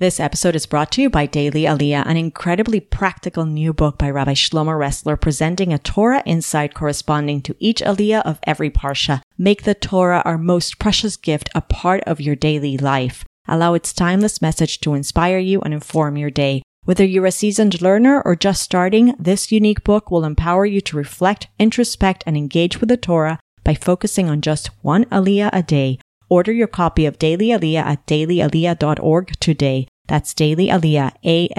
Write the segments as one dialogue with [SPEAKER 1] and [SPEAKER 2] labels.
[SPEAKER 1] This episode is brought to you by Daily Aliyah, an incredibly practical new book by Rabbi Shlomo Ressler presenting a Torah insight corresponding to each Aliyah of every Parsha. Make the Torah our most precious gift a part of your daily life. Allow its timeless message to inspire you and inform your day. Whether you're a seasoned learner or just starting, this unique book will empower you to reflect, introspect, and engage with the Torah by focusing on just one Aliyah a day. Order your copy of Daily Aliyah at dailyaliyah.org today. That's Daily Aliyah, A-L-I-Y-A-H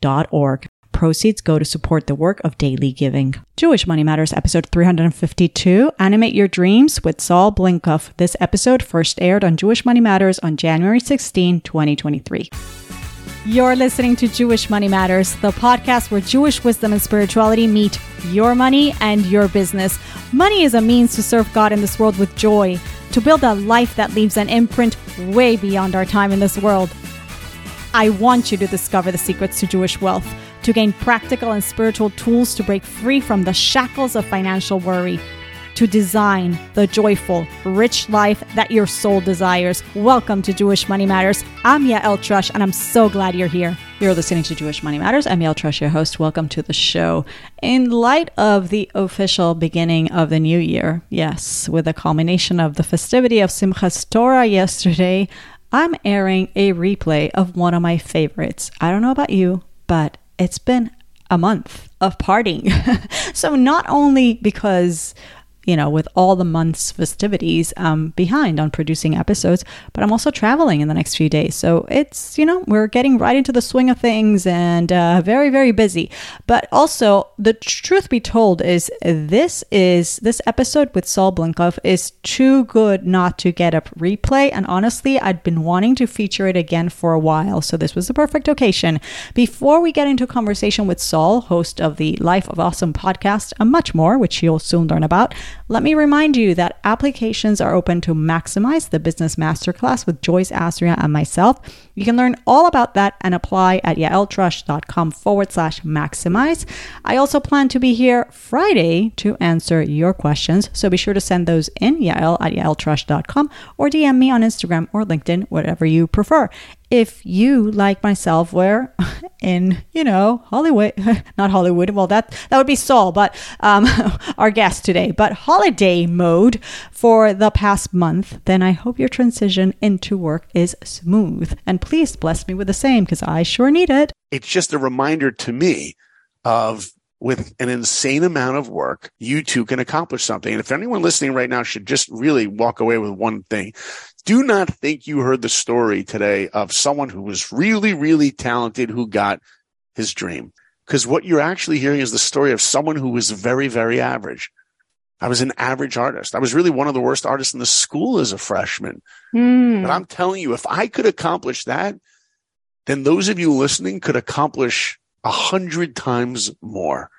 [SPEAKER 1] dot org. Proceeds go to support the work of daily giving. Jewish Money Matters, episode 352, Animate Your Dreams with Saul Blinkoff. This episode first aired on Jewish Money Matters on January 16, 2023. You're listening to Jewish Money Matters, the podcast where Jewish wisdom and spirituality meet your money and your business. Money is a means to serve God in this world with joy, to build a life that leaves an imprint way beyond our time in this world. I want you to discover the secrets to Jewish wealth, to gain practical and spiritual tools to break free from the shackles of financial worry to design the joyful, rich life that your soul desires. Welcome to Jewish Money Matters. I'm Yael Trusch, and I'm so glad you're here. You're listening to Jewish Money Matters. I'm Yael Trusch, your host. Welcome to the show. In light of the official beginning of the new year, yes, with the culmination of the festivity of Simchas Torah yesterday, I'm airing a replay of one of my favorites. I don't know about you, but it's been a month of partying. so not only because you know, with all the month's festivities um, behind on producing episodes, but I'm also traveling in the next few days. So it's, you know, we're getting right into the swing of things and uh, very, very busy. But also, the truth be told is this is, this episode with Saul Blinkoff is too good not to get a replay. And honestly, I'd been wanting to feature it again for a while. So this was the perfect occasion. Before we get into conversation with Saul, host of the Life of Awesome podcast, and much more, which you'll soon learn about, let me remind you that applications are open to maximize the business masterclass with Joyce Azria and myself. You can learn all about that and apply at yaeltrusch.com forward slash maximize. I also plan to be here Friday to answer your questions, so be sure to send those in yael at yaeltrusch.com or DM me on Instagram or LinkedIn, whatever you prefer if you like myself were in you know hollywood not hollywood well that that would be saul but um, our guest today. But holiday mode for the past month then i hope your transition into work is smooth. And please bless me with the same because i sure need it.
[SPEAKER 2] It's just a reminder to me of with an insane amount of work, you too can accomplish something. And if anyone listening right now should just really walk away with one thing, do not think you heard the story today of someone who was really, really talented who got his dream. Because what you're actually hearing is the story of someone who was very, very average. I was an average artist. I was really one of the worst artists in the school as a freshman. Mm. But I'm telling you, if I could accomplish that, then those of you listening could accomplish a hundred times more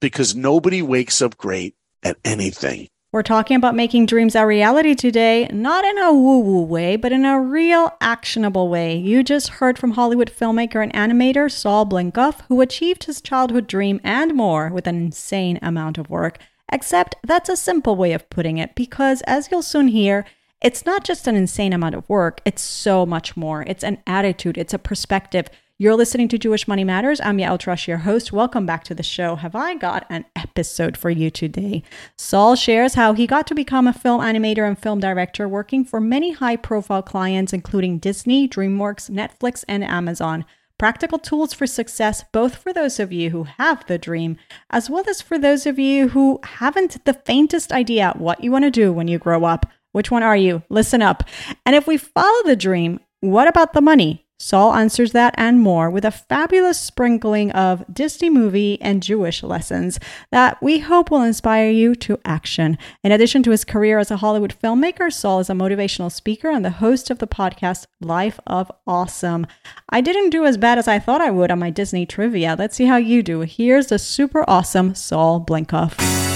[SPEAKER 2] because nobody wakes up great at anything.
[SPEAKER 1] We're talking about making dreams a reality today, not in a woo woo way, but in a real actionable way. You just heard from Hollywood filmmaker and animator Saul Blinkoff, who achieved his childhood dream and more with an insane amount of work. Except that's a simple way of putting it, because as you'll soon hear, it's not just an insane amount of work, it's so much more. It's an attitude, it's a perspective. You're listening to Jewish Money Matters. I'm Yael Trusch, your host. Welcome back to the show. Have I got an episode for you today? Saul shares how he got to become a film animator and film director, working for many high profile clients, including Disney, DreamWorks, Netflix, and Amazon. Practical tools for success, both for those of you who have the dream, as well as for those of you who haven't the faintest idea what you want to do when you grow up. Which one are you? Listen up. And if we follow the dream, what about the money? Saul answers that and more with a fabulous sprinkling of Disney movie and Jewish lessons that we hope will inspire you to action. In addition to his career as a Hollywood filmmaker, Saul is a motivational speaker and the host of the podcast Life of Awesome. I didn't do as bad as I thought I would on my Disney trivia. Let's see how you do. Here's the super awesome Saul Blinkoff.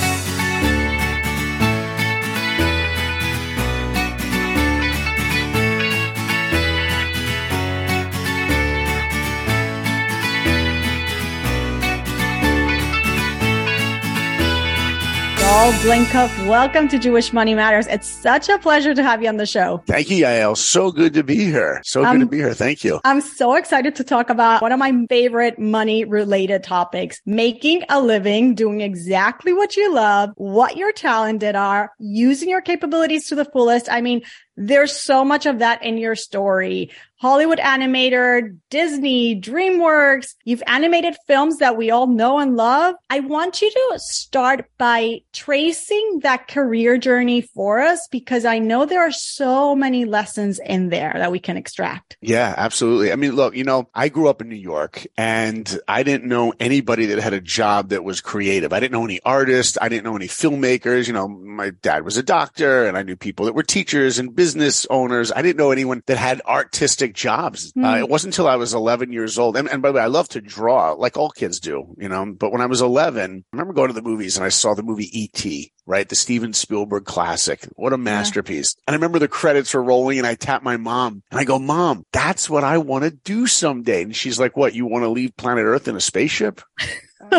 [SPEAKER 3] Saul Blinkoff. Welcome to Jewish Money Matters. It's such a pleasure to have you on the show.
[SPEAKER 2] Thank you, Yael. So good to be here. So good
[SPEAKER 3] Um,
[SPEAKER 2] to be here. Thank you.
[SPEAKER 3] I'm so excited to talk about one of my favorite money related topics, making a living, doing exactly what you love, what your talented are, using your capabilities to the fullest. I mean, there's so much of that in your story. Hollywood animator, Disney, DreamWorks. You've animated films that we all know and love. I want you to start by tracing that career journey for us because I know there are so many lessons in there that we can extract.
[SPEAKER 2] Yeah, absolutely. I mean, look, you know, I grew up in New York and I didn't know anybody that had a job that was creative. I didn't know any artists. I didn't know any filmmakers. You know, my dad was a doctor and I knew people that were teachers and business owners. I didn't know anyone that had artistic jobs.
[SPEAKER 3] Hmm.
[SPEAKER 2] Uh, it wasn't until I was 11 years old. And, and by the way, I love to draw like all kids do, you know, but when I was 11, I remember going to the movies and I saw the movie E.T., right? The Steven Spielberg classic. What a masterpiece. And I remember the credits were rolling and I tapped my mom and I go, mom, that's what I want to do someday. And she's like, what? You want to leave planet earth in a spaceship?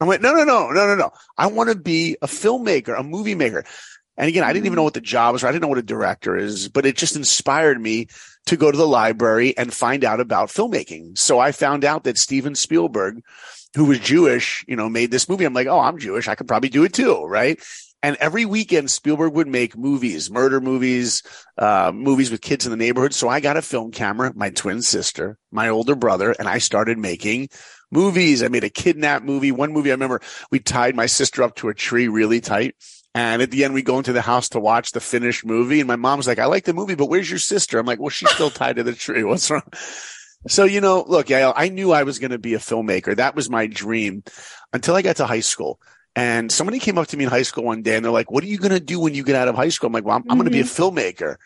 [SPEAKER 2] I went, no, no, no, no, no, no. I want to be a filmmaker, a movie maker. And again, I didn't even know what the job was. I didn't know what a director is, but it just inspired me to go to the library and find out about filmmaking. So I found out that Steven Spielberg, who was Jewish, you know, made this movie. I'm like, oh, I'm Jewish. I could probably do it too. Right. And every weekend, Spielberg would make movies, murder movies, uh, movies with kids in the neighborhood. So I got a film camera, my twin sister, my older brother, and I started making movies. I made a kidnap movie. One movie I remember we tied my sister up to a tree really tight. And at the end, we go into the house to watch the finished movie. And my mom's like, I like the movie, but where's your sister? I'm like, well, she's still tied to the tree. What's wrong? So, you know, look, Yael, I knew I was going to be a filmmaker. That was my dream until I got to high school. And somebody came up to me in high school one day and they're like, what are you going to do when you get out of high school? I'm like, well, I'm, I'm going to be a mm-hmm. filmmaker.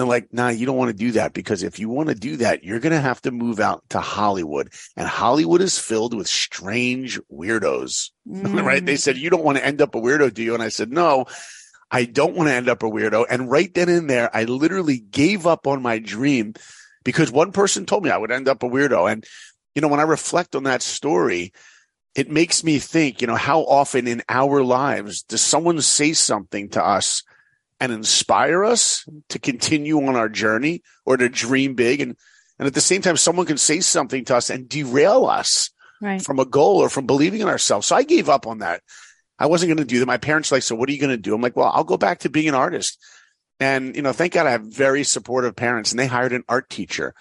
[SPEAKER 2] They're like, nah, you don't want to do that because if you want to do that, you're going to have to move out to Hollywood. And Hollywood is filled with strange weirdos, right? They said, mm. you don't want to end up a weirdo, do you? And I said, no, I don't want to end up a weirdo. And right then and there, I literally gave up on my dream because one person told me I would end up a weirdo. And, you know, when I reflect on that story, it makes me think, you know, how often in our lives does someone say something to us and inspire us to continue on our journey or to dream big? And, and at the same time, someone can say something to us and derail us
[SPEAKER 3] Right.
[SPEAKER 2] from a goal or from believing in ourselves. So I gave up on that. I wasn't going to do that. My parents like, so what are you going to do? I'm like, well, I'll go back to being an artist. And, you know, thank God I have very supportive parents and they hired an art teacher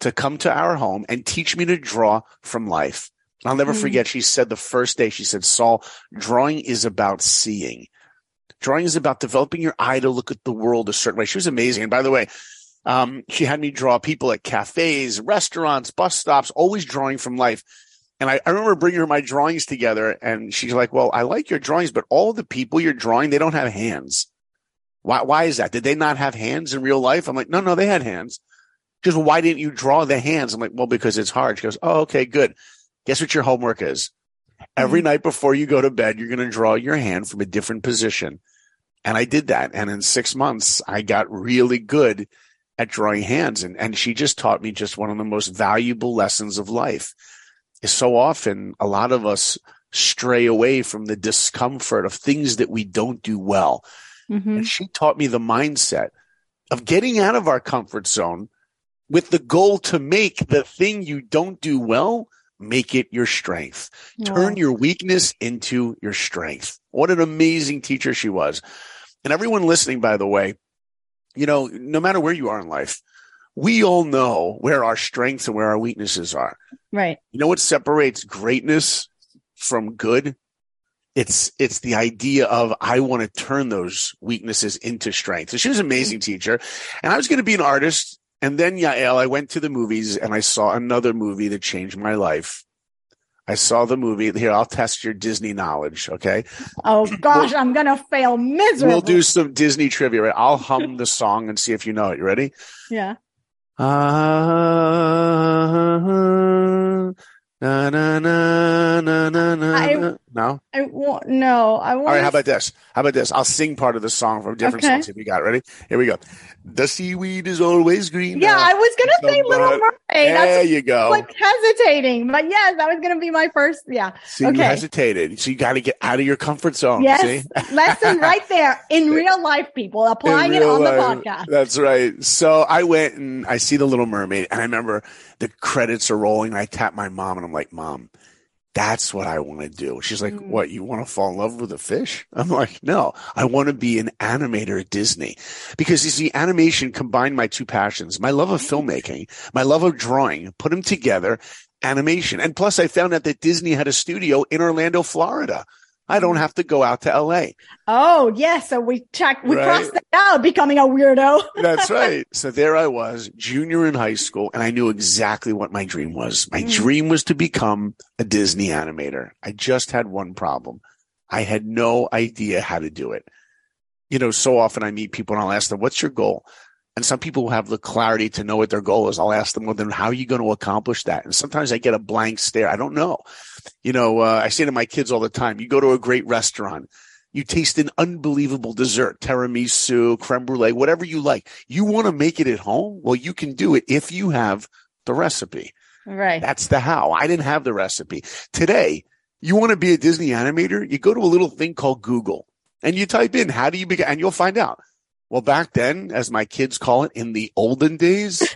[SPEAKER 2] to come to our home and teach me to draw from life. I'll never
[SPEAKER 3] Mm.
[SPEAKER 2] forget. She said the first day, she said, Saul, drawing is about seeing. Drawing is about developing your eye to look at the world a certain way. She was amazing. And by the way, um, she had me draw people at cafes, restaurants, bus stops, always drawing from life. And I, I remember bringing her my drawings together and she's like, well, I like your drawings, but all the people you're drawing, they don't have hands. Why, why is that? Did they not have hands in real life? I'm like, no, no, they had hands. She goes, well, why didn't you draw the hands? I'm like, well, because it's hard. She goes, oh, okay, good. Guess what your homework is? Every night before you go to bed, you're going to draw your hand from a different position. And I did that. And in six months, I got really good at drawing hands. And, and she just taught me just one of the most valuable lessons of life is so often a lot of us stray away from the discomfort of things that we don't do well.
[SPEAKER 3] Mhm.
[SPEAKER 2] And she taught me the mindset of getting out of our comfort zone with the goal to make the thing you don't do well, make it your strength. Turn your weakness into your strength. What an amazing teacher she was. And everyone listening, by the way, you know, no matter where you are in life, we all know where our strengths and where our weaknesses are.
[SPEAKER 3] Right.
[SPEAKER 2] You know what separates greatness from good? It's it's the idea of I want to turn those weaknesses into strength. So she was an amazing teacher, and I was going to be an artist. And then Yael, I went to the movies and I saw another movie that changed my life. I saw the movie. Here, I'll test your Disney knowledge. Okay,
[SPEAKER 3] Oh gosh, I'm gonna fail miserably.
[SPEAKER 2] we'll do some Disney trivia. Right? I'll hum the song and see if you know it. You ready?
[SPEAKER 3] Yeah.
[SPEAKER 2] Ah, na na na na na na.
[SPEAKER 3] I-
[SPEAKER 2] na. No.
[SPEAKER 1] I want no. I want.
[SPEAKER 2] All right. How about this? How about this? I'll sing part of the song from different
[SPEAKER 1] Okay.
[SPEAKER 2] songs if you got it. Ready? Here we go. The seaweed is always green.
[SPEAKER 1] Yeah, I was gonna say Little Mermaid.
[SPEAKER 2] There
[SPEAKER 1] That's
[SPEAKER 2] you go.
[SPEAKER 1] like hesitating, but yes, that was gonna be my first. Yeah.
[SPEAKER 2] See, you
[SPEAKER 1] okay.
[SPEAKER 2] hesitated. So you got to get out of your comfort zone.
[SPEAKER 1] Yes.
[SPEAKER 2] See?
[SPEAKER 1] Lesson right there in real life, people applying
[SPEAKER 2] In
[SPEAKER 1] it on the
[SPEAKER 2] life.
[SPEAKER 1] podcast.
[SPEAKER 2] That's right. So I went and I see the Little Mermaid, and I remember the credits are rolling. I tap my mom, and I'm like, "Mom, that's what I want to do." She's like,
[SPEAKER 1] Mm.
[SPEAKER 2] "What? You want to fall in love with a fish?" I'm like, "No, I want to be an animator at Disney because you see, animation combined my two passions: my love of filmmaking, my love of drawing. Put them together." Animation. And plus I found out that Disney had a studio in Orlando, Florida. I don't have to go out to LA.
[SPEAKER 1] Oh yes, so we checked. We
[SPEAKER 2] Right.
[SPEAKER 1] crossed out, becoming a weirdo.
[SPEAKER 2] That's right. So there I was, junior in high school, and I knew exactly what my dream was. My
[SPEAKER 1] Mm.
[SPEAKER 2] dream was to become a Disney animator. I just had one problem. I had no idea how to do it. You know, so often I meet people and I'll ask them, what's your goal? And some people have the clarity to know what their goal is. I'll ask them, well, then how are you going to accomplish that? And sometimes I get a blank stare. I don't know. You know, uh, I say to my kids all the time, you go to a great restaurant, you taste an unbelievable dessert, tiramisu, creme brulee, whatever you like. You want to make it at home? Well, you can do it if you have the recipe.
[SPEAKER 1] Right.
[SPEAKER 2] That's the how. I didn't have the recipe. Today, you want to be a Disney animator? You go to a little thing called Google and you type in, how do you begin? And you'll find out. Well, back then, as my kids call it, in the olden days,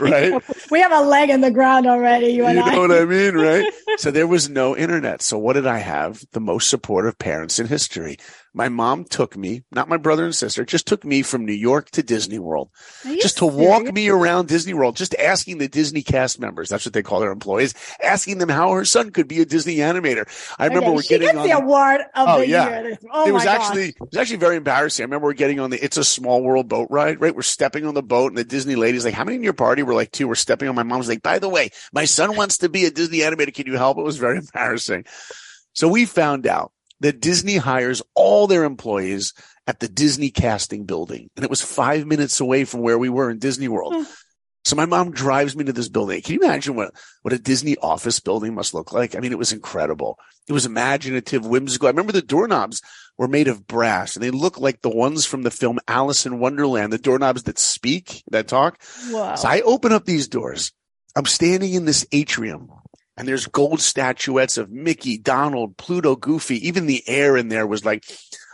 [SPEAKER 2] right?
[SPEAKER 1] We have a leg in the ground already. You
[SPEAKER 2] You
[SPEAKER 1] and I.
[SPEAKER 2] know what I mean, right? so there was no internet. So what did I have? The most supportive parents in history. My mom took me, not my brother and sister, just took me from New York to Disney World, just to walk me around Disney World, just asking the Disney cast members, that's what they call their employees, asking them how her son could be a Disney animator. I remember
[SPEAKER 1] Okay,
[SPEAKER 2] we're getting on
[SPEAKER 1] the award of
[SPEAKER 2] Oh,
[SPEAKER 1] the
[SPEAKER 2] yeah.
[SPEAKER 1] year. Oh
[SPEAKER 2] it was
[SPEAKER 1] gosh.
[SPEAKER 2] actually it was actually very embarrassing. I remember we're getting on the It's a Small World boat ride, right? We're stepping on the boat, and the Disney lady's like, "How many in your party?" We're like, two. We're stepping on. My mom's like, "By the way, my son wants to be a Disney animator. Can you help?" It was very embarrassing. So we found out that Disney hires all their employees at the Disney casting building, and it was five minutes away from where we were in Disney World.
[SPEAKER 1] Hmm.
[SPEAKER 2] So my mom drives me to this building. Can you imagine what, what a Disney office building must look like? I mean, it was incredible. It was imaginative, whimsical. I remember the doorknobs were made of brass and they look like the ones from the film Alice in Wonderland, the doorknobs that speak, that talk.
[SPEAKER 1] Whoa.
[SPEAKER 2] So I open up these doors. I'm standing in this atrium and there's gold statuettes of Mickey, Donald, Pluto, Goofy. Even the air in there was like,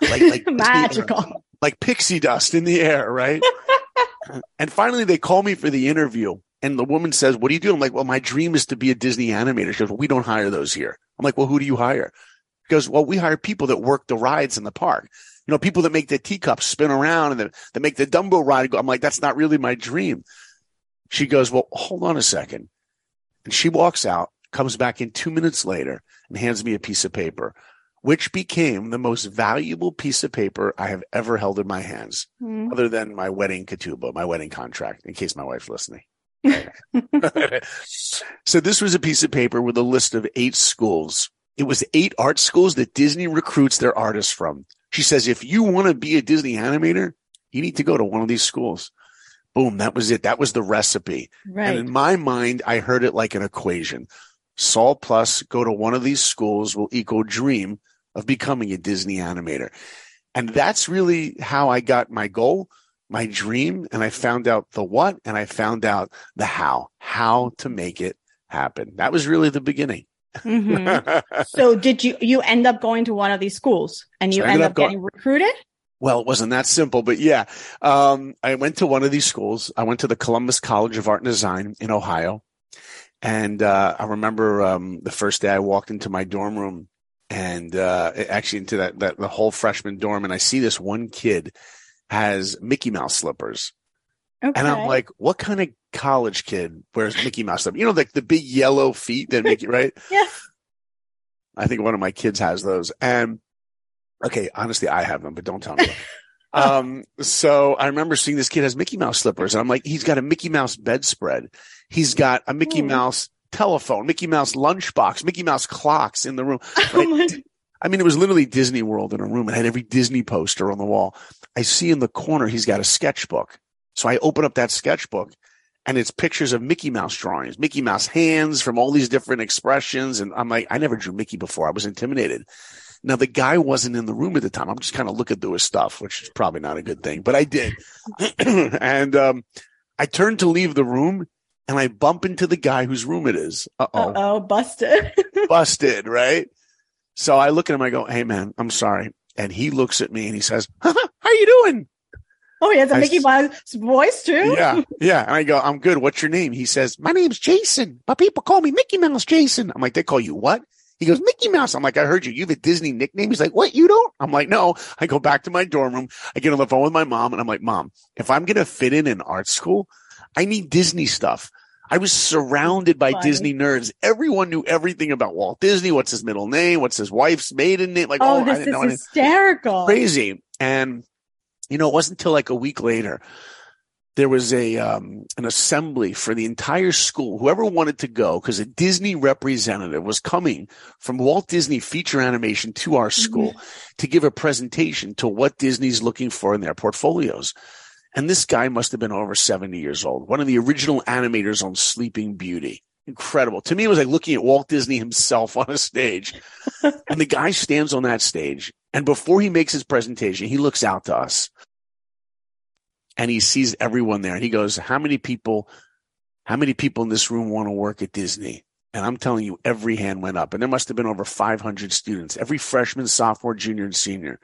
[SPEAKER 2] like, like
[SPEAKER 1] Magical.
[SPEAKER 2] like pixie dust in the air, right? and finally, they call me for the interview. And the woman says, What do you do? I'm like, Well, my dream is to be a Disney animator. She goes, Well, we don't hire those here. I'm like, Well, who do you hire? She goes, Well, we hire people that work the rides in the park. You know, people that make the teacups spin around and that, that make the Dumbo ride go. I'm like, That's not really my dream. She goes, Well, hold on a second. And she walks out, comes back in two minutes later, and hands me a piece of paper, which became the most valuable piece of paper I have ever held in my hands,
[SPEAKER 1] Hmm.
[SPEAKER 2] other than my wedding ketubah, my wedding contract, in case my wife's listening. so this was a piece of paper with a list of eight schools. It was eight art schools that Disney recruits their artists from. She says, if you want to be a Disney animator, you need to go to one of these schools. Boom. That was it. That was the recipe.
[SPEAKER 1] Right.
[SPEAKER 2] And in my mind, I heard it like an equation. Saul plus go to one of these schools will equal dream of becoming a Disney animator. And that's really how I got my goal, my dream. And I found out the what and I found out the how, how to make it happen. That was really the beginning.
[SPEAKER 1] Mhm. So did you you end up going to one of these schools and you
[SPEAKER 2] So
[SPEAKER 1] end up
[SPEAKER 2] up going-
[SPEAKER 1] getting recruited?
[SPEAKER 2] Well, it wasn't that simple, but yeah. Um, I went to one of these schools. I went to the Columbus College of Art and Design in Ohio. And, uh, I remember, um, the first day I walked into my dorm room and, uh, actually into that, that, the whole freshman dorm. And I see this one kid has Mickey Mouse slippers.
[SPEAKER 1] Okay.
[SPEAKER 2] And I'm like, what kind of college kid wears Mickey Mouse slippers? You know, like the big yellow feet that Mickey, right?
[SPEAKER 1] Yeah.
[SPEAKER 2] I think one of my kids has those. And okay, honestly, I have them, but don't tell me. um, so I remember seeing this kid has Mickey Mouse slippers, and I'm like, he's got a Mickey Mouse bedspread. He's got a Mickey
[SPEAKER 1] Hmm.
[SPEAKER 2] Mouse telephone, Mickey Mouse lunchbox, Mickey Mouse clocks in the room.
[SPEAKER 1] Oh
[SPEAKER 2] I mean, it was literally Disney World in a room. It had every Disney poster on the wall. I see in the corner, he's got a sketchbook. So I open up that sketchbook and it's pictures of Mickey Mouse drawings, Mickey Mouse hands from all these different expressions. And I'm like, I never drew Mickey before. I was intimidated. Now the guy wasn't in the room at the time. I'm just kind of looking through his stuff, which is probably not a good thing, but I did. and um, I turned to leave the room and I bump into the guy whose room it is. Uh-oh.
[SPEAKER 1] Oh, busted.
[SPEAKER 2] Busted, right? So I look at him, I go, Hey man, I'm sorry. And he looks at me and he says, How are you doing?
[SPEAKER 1] Oh, he has a
[SPEAKER 2] I
[SPEAKER 1] Mickey Mouse voice too.
[SPEAKER 2] Yeah, yeah. And I go, I'm good. What's your name? He says, My name's Jason, but people call me Mickey Mouse Jason. I'm like, They call you what? He goes, Mickey Mouse. I'm like, I heard you. You have a Disney nickname. He's like, What? You don't? I'm like, No. I go back to my dorm room. I get on the phone with my mom and I'm like, Mom, if I'm going to fit in in art school, I need Disney stuff. I was surrounded by
[SPEAKER 1] Funny.
[SPEAKER 2] Disney nerds. Everyone knew everything about Walt Disney. What's his middle name? What's his wife's maiden name? Like,
[SPEAKER 1] Oh,
[SPEAKER 2] oh, I
[SPEAKER 1] this is hysterical.
[SPEAKER 2] crazy. And you know, it wasn't until like a week later there was a um, an assembly for the entire school. Whoever wanted to go, because a Disney representative was coming from Walt Disney Feature Animation to our school to give a presentation to what Disney's looking for in their portfolios. And this guy must have been over 70 years old, one of the original animators on Sleeping Beauty. Incredible. To me, it was like looking at Walt Disney himself on a stage. and the guy stands on that stage. And before he makes his presentation, he looks out to us and he sees everyone there. And he goes, How many people, how many people in this room want to work at Disney? And I'm telling you, every hand went up. And there must have been over 500 students, every freshman, sophomore, junior, and senior.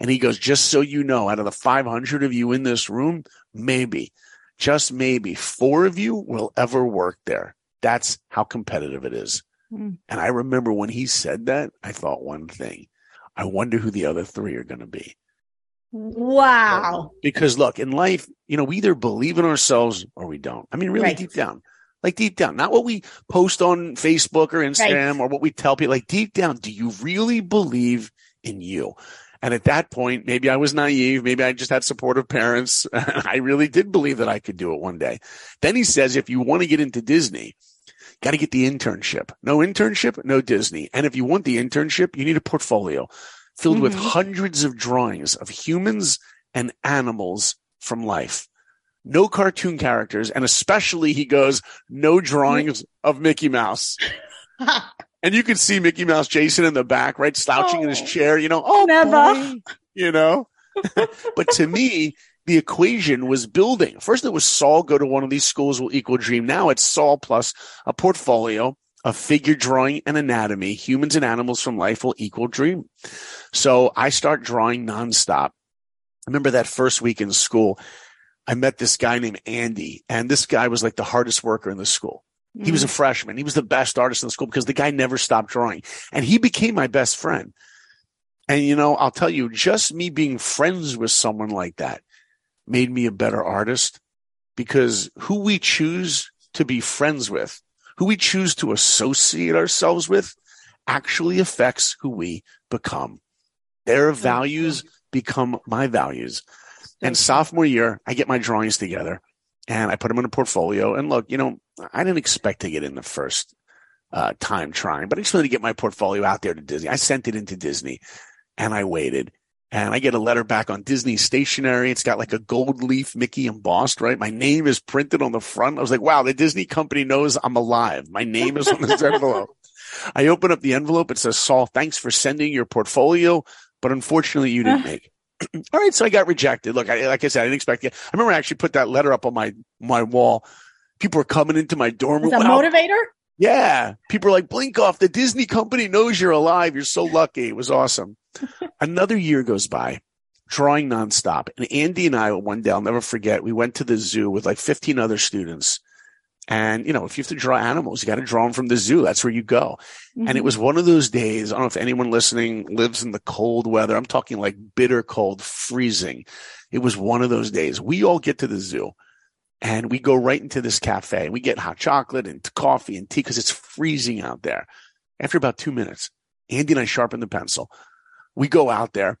[SPEAKER 2] And he goes, Just so you know, out of the 500 of you in this room, maybe, just maybe, four of you will ever work there. That's how competitive it is.
[SPEAKER 1] Hmm.
[SPEAKER 2] And I remember when he said that, I thought one thing. I wonder who the other three are going to be.
[SPEAKER 1] Wow.
[SPEAKER 2] Because look, in life, you know, we either believe in ourselves or we don't. I mean, really
[SPEAKER 1] Right.
[SPEAKER 2] deep down, like deep down, not what we post on Facebook or Instagram
[SPEAKER 1] Right.
[SPEAKER 2] or what we tell people, like deep down, do you really believe in you? And at that point, maybe I was naive. Maybe I just had supportive parents. I really did believe that I could do it one day. Then he says, if you want to get into Disney, got to get the internship. No internship, no Disney. And if you want the internship, you need a portfolio filled with
[SPEAKER 1] Mhm.
[SPEAKER 2] hundreds of drawings of humans and animals from life. No cartoon characters. And especially he goes, no drawings of Mickey Mouse. And you can see Mickey Mouse Jason in the back, right? Slouching in his
[SPEAKER 1] Oh.
[SPEAKER 2] chair, you know, oh,
[SPEAKER 1] Never.
[SPEAKER 2] boy, you know, but to me, the equation was building. First, it was Saul go to one of these schools will equal dream. Now it's Saul plus a portfolio of figure drawing and anatomy, humans and animals from life will equal dream. So I start drawing nonstop. I remember that first week in school, I met this guy named Andy, and this guy was like the hardest worker in the school. He was a mm. freshman. He was the best artist in the school because the guy never stopped drawing and he became my best friend. And you know, I'll tell you, just me being friends with someone like that made me a better artist because who we choose to be friends with, who we choose to associate ourselves with actually affects who we become. Their values become my values. And sophomore year, I get my drawings together and I put them in a portfolio. And look, you know, I didn't expect to get in the first uh, time trying, but I just wanted to get my portfolio out there to Disney. I sent it into Disney and I waited. And I get a letter back on Disney stationery. It's got like a gold leaf Mickey embossed, right? My name is printed on the front. I was like, wow, the Disney company knows I'm alive. My name is on this envelope. I open up the envelope. It says, Saul, thanks for sending your portfolio, but unfortunately you didn't make it. All right. So I got rejected. Look, I, like I said, I didn't expect it. I remember I actually put that letter up on my, my wall. People were coming into my dorm room.
[SPEAKER 1] a
[SPEAKER 2] Wow,
[SPEAKER 1] motivator?
[SPEAKER 2] Yeah. People are like, Blinkoff. The Disney company knows you're alive. You're so lucky. It was awesome. Another year goes by, drawing nonstop. And Andy and I, one day, I'll never forget, we went to the zoo with like 15 other students. And, you know, if you have to draw animals, you got to draw them from the zoo. That's where you go. And
[SPEAKER 1] Mm-hmm.
[SPEAKER 2] it was one of those days. I don't know if anyone listening lives in the cold weather. I'm talking like bitter cold, freezing. It was one of those days. We all get to the zoo and we go right into this cafe and we get hot chocolate and coffee and tea because it's freezing out there. After about two minutes, Andy and I sharpen the pencil. We go out there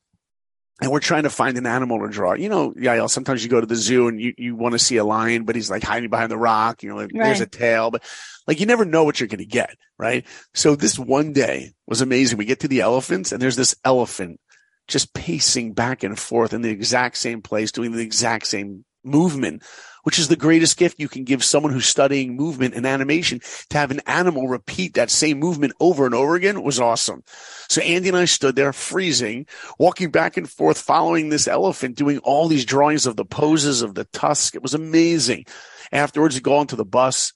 [SPEAKER 2] and we're trying to find an animal to draw. You know, Yael, sometimes you go to the zoo and you, you want to see a lion, but he's like hiding behind the rock. You know, like, there's a tail, but like you never know what you're going to get. Right. So this one day was amazing. We get to the elephants and there's this elephant just pacing back and forth in the exact same place, doing the exact same movement which is the greatest gift you can give someone who's studying movement and animation to have an animal repeat that same movement over and over again was awesome. So Andy and I stood there freezing, walking back and forth, following this elephant, doing all these drawings of the poses of the tusk. It was amazing. Afterwards, we go onto the bus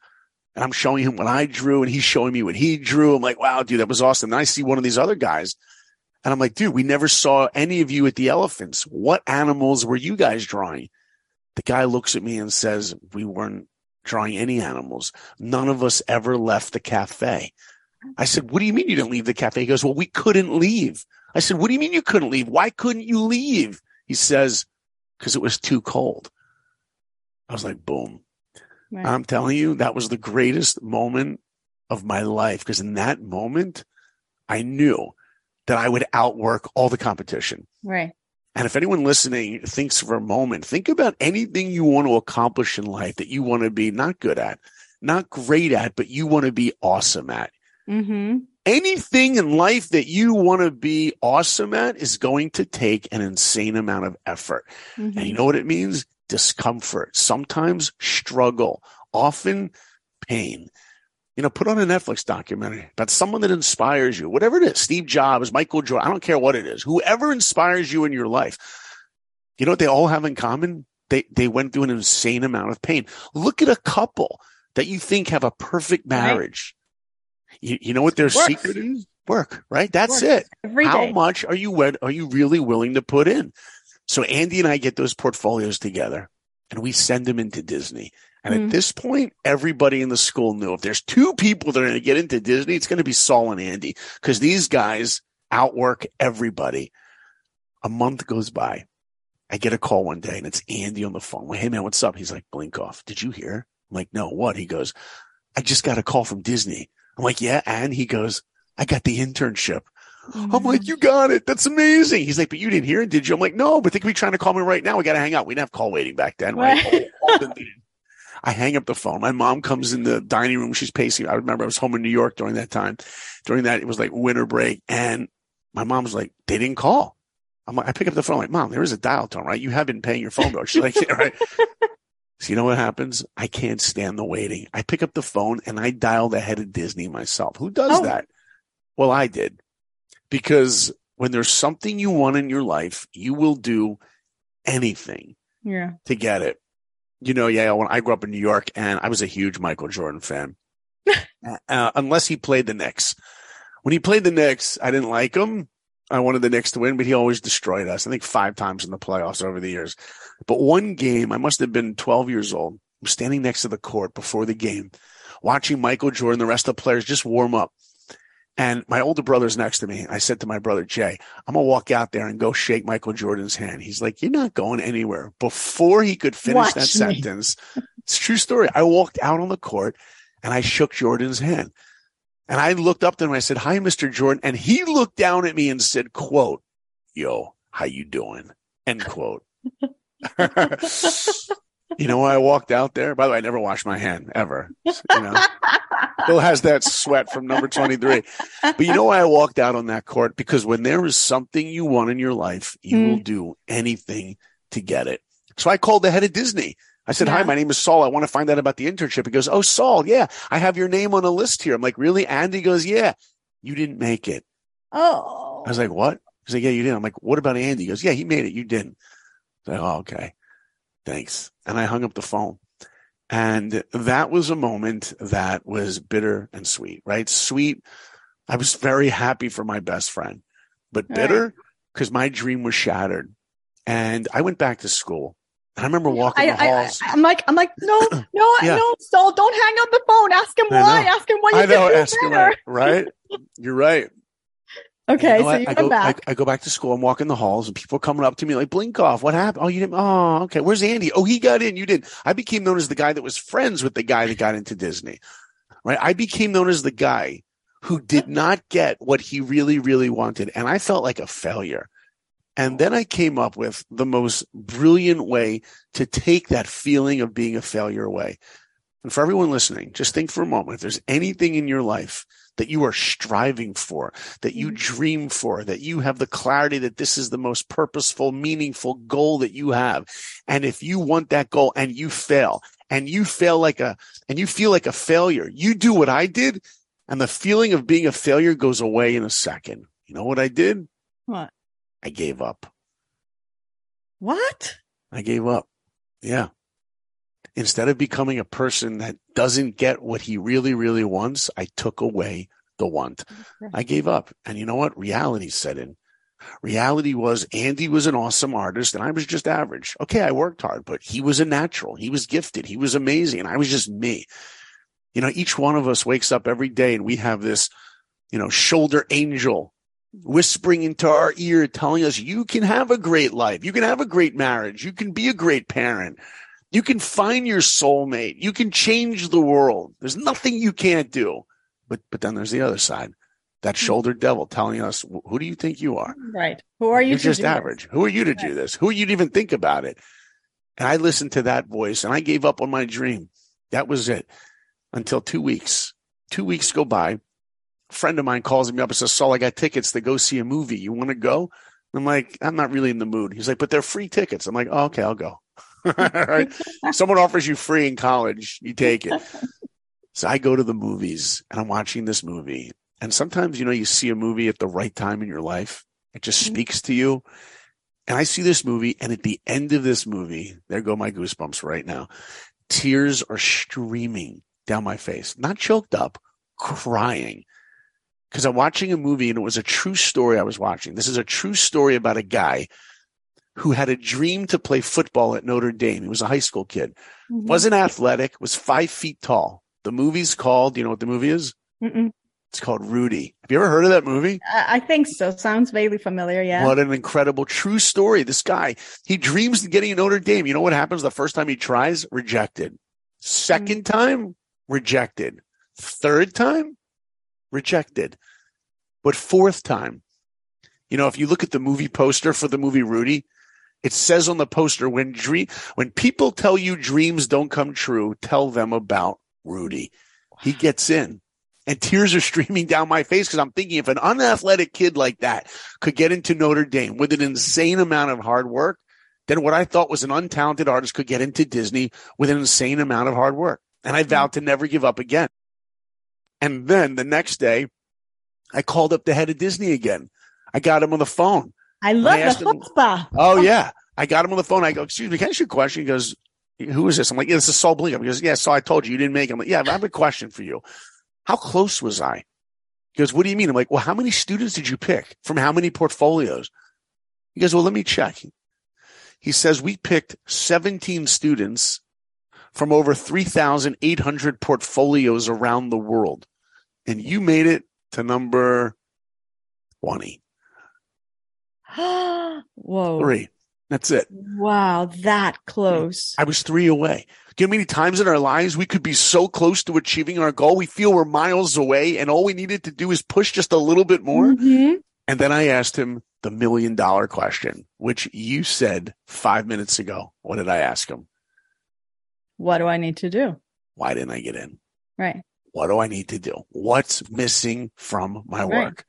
[SPEAKER 2] and I'm showing him what I drew and he's showing me what he drew. I'm like, wow, dude, that was awesome. And I see one of these other guys and I'm like, dude, we never saw any of you at the elephants. What animals were you guys drawing? The guy looks at me and says, we weren't drawing any animals. None of us ever left the cafe. I said, what do you mean you didn't leave the cafe? He goes, well, we couldn't leave. I said, what do you mean you couldn't leave? Why couldn't you leave? He says, because it was too cold. I was like, boom. Right. I'm telling you, that was the greatest moment of my life because in that moment, I knew that I would outwork all the competition.
[SPEAKER 1] Right.
[SPEAKER 2] And if anyone listening thinks for a moment, think about anything you want to accomplish in life that you want to be not good at, not great at, but you want to be awesome at. Mm-hmm. Anything in life that you want to be awesome at is going to take an insane amount of effort. Mm-hmm. And you know what it means? Discomfort, sometimes struggle, often pain you know, put on a Netflix documentary about someone that inspires you, whatever it is, Steve Jobs, Michael Jordan, I don't care what it is, whoever inspires you in your life. You know what they all have in common? They, they went through an insane amount of pain. Look at a couple that you think have a perfect marriage. Right. You, you know what their Works. secret is? Work, right? That's Work. it. How much are you, are you really willing to put in? So Andy and I get those portfolios together and we send them into Disney and mm-hmm. at this point, everybody in the school knew if there's two people that are going to get into Disney, it's going to be Saul and Andy because these guys outwork everybody. A month goes by. I get a call one day and it's Andy on the phone. Like, hey man, what's up? He's like, Blinkoff. Did you hear? I'm like, no, what? He goes, I just got a call from Disney. I'm like, yeah. And he goes, I got the internship. Mm-hmm. I'm like, you got it. That's amazing. He's like, but you didn't hear it, did you? I'm like, no, but they could be trying to call me right now. We got to hang out. We didn't have call waiting back then, right? right. I hang up the phone. My mom comes in the dining room. She's pacing. I remember I was home in New York during that time. During that, it was like winter break. And my mom was like, they didn't call. I'm like, I pick up the phone. I'm like, mom, there is a dial tone, right? You have been paying your phone bill. She's like, yeah, right. So you know what happens? I can't stand the waiting. I pick up the phone and I dial the head of Disney myself. Who does oh. that? Well, I did because when there's something you want in your life, you will do anything
[SPEAKER 1] yeah.
[SPEAKER 2] to get it you know, yeah, when I grew up in New York and I was a huge Michael Jordan fan, uh, unless he played the Knicks. When he played the Knicks, I didn't like him. I wanted the Knicks to win, but he always destroyed us. I think five times in the playoffs over the years. But one game, I must have been 12 years old. I'm standing next to the court before the game, watching Michael Jordan, the rest of the players just warm up. And my older brother's next to me. I said to my brother, Jay, I'm going to walk out there and go shake Michael Jordan's hand. He's like, you're not going anywhere. Before he could finish Watch that me. sentence, it's true story. I walked out on the court and I shook Jordan's hand. And I looked up to him and I said, hi, Mr. Jordan. And he looked down at me and said, quote, yo, how you doing? End quote. You know I walked out there? By the way, I never washed my hand ever. You know, still has that sweat from number 23. But you know why I walked out on that court? Because when there is something you want in your life, you mm. will do anything to get it. So I called the head of Disney. I said, yeah. hi, my name is Saul. I want to find out about the internship. He goes, oh, Saul. Yeah, I have your name on a list here. I'm like, really? Andy goes, yeah, you didn't make it.
[SPEAKER 1] Oh,
[SPEAKER 2] I was like, what? He's like, yeah, you didn't. I'm like, what about Andy? He goes, yeah, he made it. You didn't. I was like, oh, okay thanks. And I hung up the phone. And that was a moment that was bitter and sweet, right? Sweet. I was very happy for my best friend, but bitter because my dream was shattered. And I went back to school. I remember walking I, the halls.
[SPEAKER 1] I, am like, I'm like, no, no, yeah. no, Saul, don't hang up the phone. Ask him why. Ask him why you I know, ask him
[SPEAKER 2] why, right? You're right.
[SPEAKER 1] Okay, you know, so you
[SPEAKER 2] I,
[SPEAKER 1] go
[SPEAKER 2] back. I, I, go back to school. I'm walking the halls, and people are coming up to me like, "Blinkoff! What happened? Oh, you didn't. Oh, okay. Where's Andy? Oh, he got in. You didn't. I became known as the guy that was friends with the guy that got into Disney. Right? I became known as the guy who did not get what he really, really wanted, and I felt like a failure. And then I came up with the most brilliant way to take that feeling of being a failure away. And for everyone listening, just think for a moment if there's anything in your life that you are striving for, that you mm-hmm. dream for, that you have the clarity that this is the most purposeful, meaningful goal that you have. And if you want that goal and you fail and you fail like a, and you feel like a failure, you do what I did and the feeling of being a failure goes away in a second. You know what I did?
[SPEAKER 1] What?
[SPEAKER 2] I gave up.
[SPEAKER 1] What?
[SPEAKER 2] I gave up. Yeah. Instead of becoming a person that doesn't get what he really, really wants, I took away the want. I gave up. And you know what? Reality set in. Reality was Andy was an awesome artist and I was just average. Okay, I worked hard, but he was a natural. He was gifted. He was amazing. And I was just me. You know, each one of us wakes up every day and we have this, you know, shoulder angel whispering into our ear, telling us you can have a great life. You can have a great marriage. You can be a great parent. You can find your soulmate. You can change the world. There's nothing you can't do. But, but then there's the other side, that hmm. shoulder devil telling us, who do you think you are?
[SPEAKER 1] Right. Who are you?
[SPEAKER 2] You're just average. This? Who are you to do this? Who are you to even think about it? And I listened to that voice and I gave up on my dream. That was it until two weeks. Two weeks go by. A friend of mine calls me up and says, Saul, I got tickets to go see a movie. You want to go? I'm like, I'm not really in the mood. He's like, but they're free tickets. I'm like, oh, okay, I'll go. right? Someone offers you free in college, you take it. So I go to the movies and I'm watching this movie. And sometimes, you know, you see a movie at the right time in your life. It just mm-hmm. speaks to you. And I see this movie and at the end of this movie, there go my goosebumps right now. Tears are streaming down my face, not choked up, crying. Cause I'm watching a movie and it was a true story I was watching. This is a true story about a guy who had a dream to play football at Notre Dame. He was a high school kid, mm-hmm. wasn't athletic, was five feet tall. The movie's called, you know what the movie is? Mm-mm. It's called Rudy. Have you ever heard of that movie?
[SPEAKER 1] I think so. Sounds vaguely familiar. Yeah.
[SPEAKER 2] What an incredible true story. This guy, he dreams of getting a Notre Dame. You know what happens the first time he tries? Rejected. 2nd mm-hmm. time, rejected. Third time, rejected. But fourth time, you know, if you look at the movie poster for the movie Rudy, it says on the poster when dream when people tell you dreams don't come true, tell them about Rudy. He gets in. And tears are streaming down my face because I'm thinking if an unathletic kid like that could get into Notre Dame with an insane amount of hard work, then what I thought was an untalented artist could get into Disney with an insane amount of hard work. And I mm-hmm. vowed to never give up again. And then the next day, I called up the head of Disney again. I got him on the phone.
[SPEAKER 1] I love I the chutzpah.
[SPEAKER 2] Oh yeah. I got him on the phone. I go, excuse me, can I ask you a question? He goes, who is this? I'm like, yeah, this is Saul Blinkoff. He goes, yeah, so I told you, you didn't make him. Like, yeah, I have a question for you. How close was I? He goes, what do you mean? I'm like, well, how many students did you pick from how many portfolios? He goes, well, let me check. He says, we picked 17 students from over 3,800 portfolios around the world. And you made it to number 20.
[SPEAKER 1] Whoa.
[SPEAKER 2] Three. That's it.
[SPEAKER 1] Wow, that close.
[SPEAKER 2] I was three away. Do you know how many times in our lives we could be so close to achieving our goal? We feel we're miles away and all we needed to do is push just a little bit more. Mm-hmm. And then I asked him the million dollar question, which you said five minutes ago. What did I ask him?
[SPEAKER 1] What do I need to do?
[SPEAKER 2] Why didn't I get in?
[SPEAKER 1] Right.
[SPEAKER 2] What do I need to do? What's missing from my work?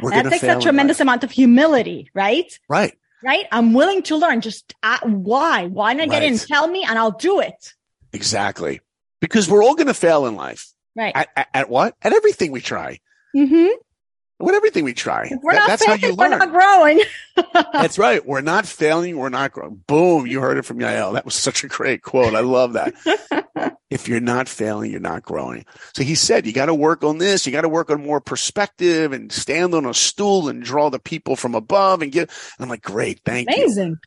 [SPEAKER 1] We're that takes a tremendous amount of humility, right?
[SPEAKER 2] Right.
[SPEAKER 1] Right. I'm willing to learn. Just uh, why? Why not right. get in? Tell me and I'll do it.
[SPEAKER 2] Exactly. Because we're all going to fail in life.
[SPEAKER 1] Right.
[SPEAKER 2] At, at, at, what? At everything we try.
[SPEAKER 1] Mm-hmm.
[SPEAKER 2] With everything we try.
[SPEAKER 1] We're that, not that's failing, how you learn. We're not growing.
[SPEAKER 2] that's right. We're not failing. We're not growing. Boom. You heard it from Yael. That was such a great quote. I love that. if you're not failing, you're not growing. So he said, you got to work on this. You got to work on more perspective and stand on a stool and draw the people from above and get. And I'm like, great. Thank
[SPEAKER 1] Amazing. you. Amazing.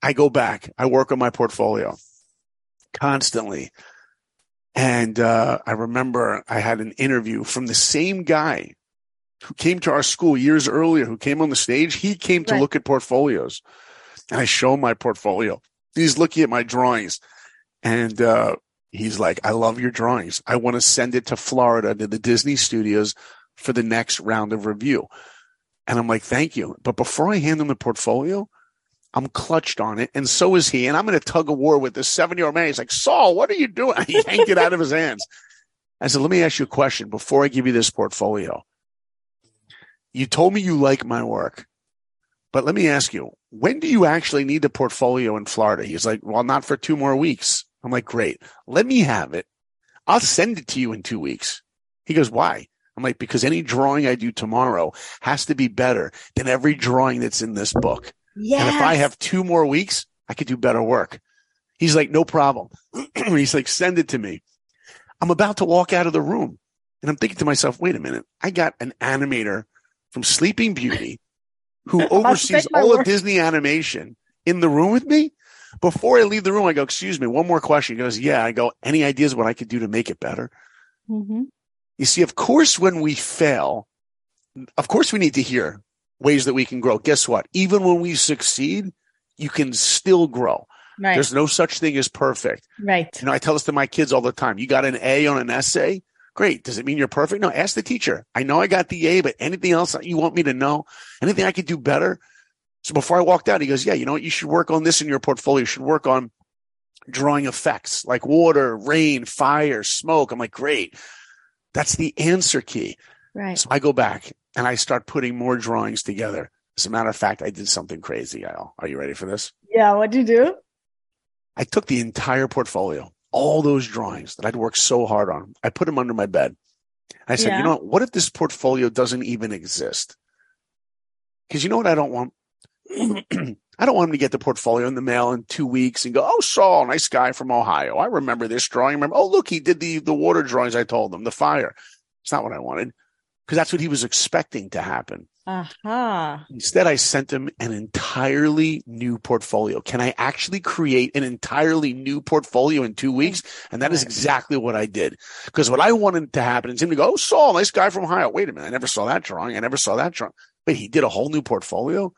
[SPEAKER 2] I go back. I work on my portfolio constantly. And, uh, I remember I had an interview from the same guy who came to our school years earlier, who came on the stage. He came to right. look at portfolios and I show him my portfolio. He's looking at my drawings and, uh, he's like, I love your drawings. I want to send it to Florida to the Disney studios for the next round of review. And I'm like, thank you. But before I hand him the portfolio, I'm clutched on it, and so is he. And I'm in a tug of war with this seven year old man. He's like, Saul, what are you doing? He yanked it out of his hands. I said, let me ask you a question before I give you this portfolio. You told me you like my work, but let me ask you, when do you actually need the portfolio in Florida? He's like, well, not for two more weeks. I'm like, great. Let me have it. I'll send it to you in two weeks. He goes, why? I'm like, because any drawing I do tomorrow has to be better than every drawing that's in this book. Yes. And if I have two more weeks, I could do better work. He's like, no problem. He's like, send it to me. I'm about to walk out of the room and I'm thinking to myself, wait a minute. I got an animator from Sleeping Beauty who oversees all work. of Disney animation in the room with me. Before I leave the room, I go, excuse me, one more question. He goes, yeah. I go, any ideas what I could do to make it better? Mm-hmm. You see, of course, when we fail, of course we need to hear ways that we can grow. Guess what? Even when we succeed, you can still grow. Right. There's no such thing as perfect.
[SPEAKER 1] Right.
[SPEAKER 2] You know, I tell this to my kids all the time. You got an A on an essay. Great. Does it mean you're perfect? No, ask the teacher. I know I got the A, but anything else that you want me to know? Anything I could do better? So before I walked out, he goes, yeah, you know what? You should work on this in your portfolio. You should work on drawing effects like water, rain, fire, smoke. I'm like, great. That's the answer key.
[SPEAKER 1] Right.
[SPEAKER 2] So I go back and I start putting more drawings together. As a matter of fact, I did something crazy, Al. Are you ready for this?
[SPEAKER 1] Yeah, what'd you do?
[SPEAKER 2] I took the entire portfolio, all those drawings that I'd worked so hard on, I put them under my bed. I said, yeah. you know what? What if this portfolio doesn't even exist? Because you know what I don't want? I don't want him to get the portfolio in the mail in two weeks and go, "Oh, Saul, nice guy from Ohio. I remember this drawing. remember, oh, look, he did the the water drawings. I told him the fire. It's not what I wanted because that's what he was expecting to happen.
[SPEAKER 1] Uh-huh.
[SPEAKER 2] Instead, I sent him an entirely new portfolio. Can I actually create an entirely new portfolio in two weeks? And that is exactly what I did. Because what I wanted to happen is him to go, Oh, Saul, nice guy from Ohio. Wait a minute. I never saw that drawing. I never saw that drawing. But he did a whole new portfolio.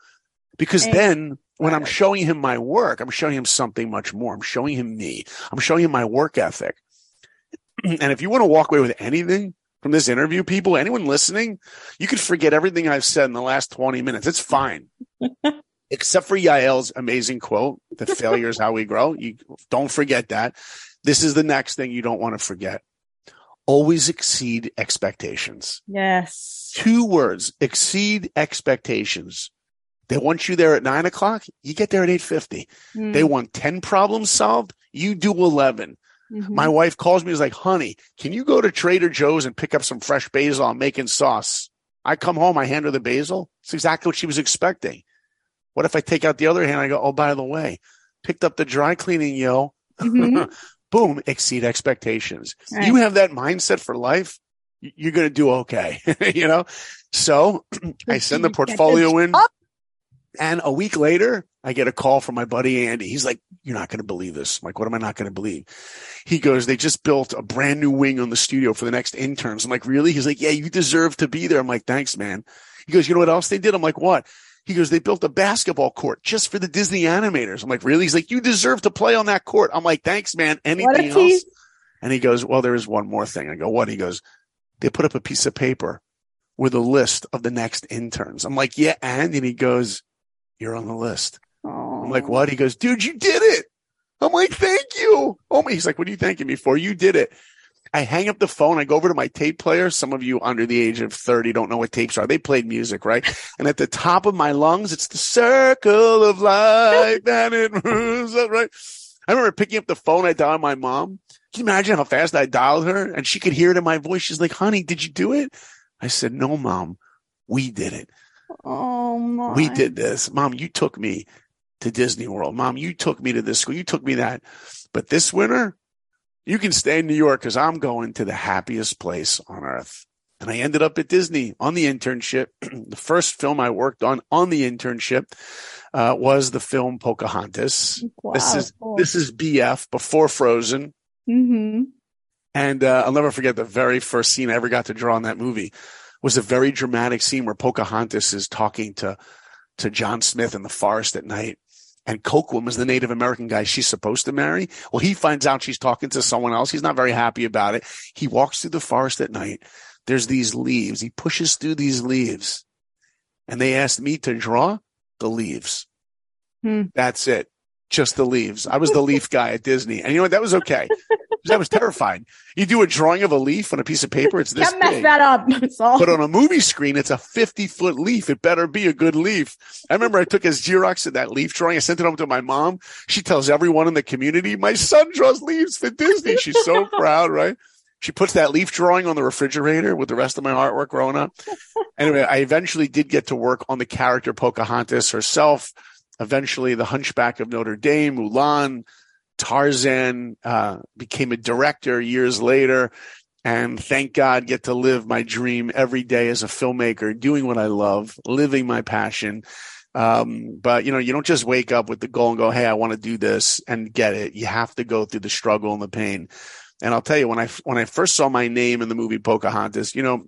[SPEAKER 2] Because then when I'm showing him my work, I'm showing him something much more. I'm showing him me. I'm showing him my work ethic. and if you want to walk away with anything, from this interview, people, anyone listening, you could forget everything I've said in the last 20 minutes. It's fine. Except for Yael's amazing quote, that failure is how we grow. You don't forget that. This is the next thing you don't want to forget. Always exceed expectations.
[SPEAKER 1] Yes.
[SPEAKER 2] Two words, exceed expectations. They want you there at nine o'clock. You get there at 850. Mm. They want 10 problems solved. You do 11. Mm-hmm. My wife calls me, is like, honey, can you go to Trader Joe's and pick up some fresh basil? I'm making sauce. I come home, I hand her the basil. It's exactly what she was expecting. What if I take out the other hand? I go, oh, by the way, picked up the dry cleaning, yo. Mm-hmm. Boom, exceed expectations. Right. You have that mindset for life, you're going to do okay. you know? So I send the portfolio in. And a week later, I get a call from my buddy Andy. He's like, You're not going to believe this. I'm like, what am I not going to believe? He goes, They just built a brand new wing on the studio for the next interns. I'm like, Really? He's like, Yeah, you deserve to be there. I'm like, Thanks, man. He goes, You know what else they did? I'm like, What? He goes, They built a basketball court just for the Disney animators. I'm like, Really? He's like, You deserve to play on that court. I'm like, Thanks, man. Anything else? And he goes, Well, there is one more thing. I go, What? He goes, They put up a piece of paper with a list of the next interns. I'm like, Yeah, and? And he goes, you're on the list. Aww. I'm like, what? He goes, dude, you did it. I'm like, thank you. Oh my, he's like, what are you thanking me for? You did it. I hang up the phone. I go over to my tape player. Some of you under the age of 30 don't know what tapes are. They played music, right? And at the top of my lungs, it's the circle of life and it moves up, right? I remember picking up the phone. I dialed my mom. Can you imagine how fast I dialed her? And she could hear it in my voice. She's like, honey, did you do it? I said, no, mom, we did it.
[SPEAKER 1] Oh my.
[SPEAKER 2] We did this. Mom, you took me to Disney World. Mom, you took me to this school. You took me that. But this winter, you can stay in New York because I'm going to the happiest place on earth. And I ended up at Disney on the internship. the first film I worked on on the internship uh, was the film Pocahontas. Wow. This is this is BF before Frozen.
[SPEAKER 1] Mm-hmm.
[SPEAKER 2] And uh, I'll never forget the very first scene I ever got to draw in that movie was a very dramatic scene where Pocahontas is talking to to John Smith in the forest at night. And Kocoum is the Native American guy she's supposed to marry. Well, he finds out she's talking to someone else. He's not very happy about it. He walks through the forest at night. There's these leaves. He pushes through these leaves. And they asked me to draw the leaves. Hmm. That's it. Just the leaves. I was the leaf guy at Disney. And you know what? That was okay. I was terrified. You do a drawing of a leaf on a piece of paper, it's this
[SPEAKER 1] Can't mess big. that up.
[SPEAKER 2] But on a movie screen, it's a 50 foot leaf. It better be a good leaf. I remember I took his Xerox of that leaf drawing. I sent it home to my mom. She tells everyone in the community, my son draws leaves for Disney. She's so proud, right? She puts that leaf drawing on the refrigerator with the rest of my artwork growing up. anyway, I eventually did get to work on the character Pocahontas herself. Eventually, the Hunchback of Notre Dame, Mulan, Tarzan, uh, became a director years later. And thank God, get to live my dream every day as a filmmaker, doing what I love, living my passion. Um, but you know, you don't just wake up with the goal and go, Hey, I want to do this and get it. You have to go through the struggle and the pain. And I'll tell you, when I when I first saw my name in the movie Pocahontas, you know,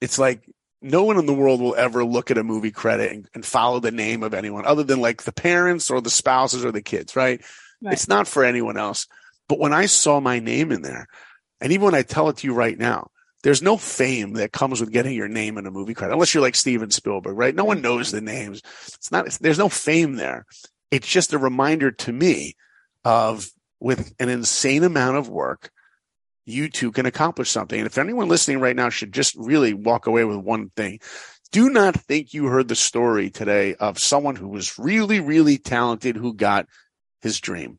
[SPEAKER 2] it's like no one in the world will ever look at a movie credit and, and follow the name of anyone other than like the parents or the spouses or the kids, right? right? It's not for anyone else. But when I saw my name in there, and even when I tell it to you right now, there's no fame that comes with getting your name in a movie credit, unless you're like Steven Spielberg, right? No one knows the names. It's not, it's, there's no fame there. It's just a reminder to me of with an insane amount of work, you too can accomplish something. And if anyone listening right now should just really walk away with one thing, do not think you heard the story today of someone who was really, really talented who got his dream.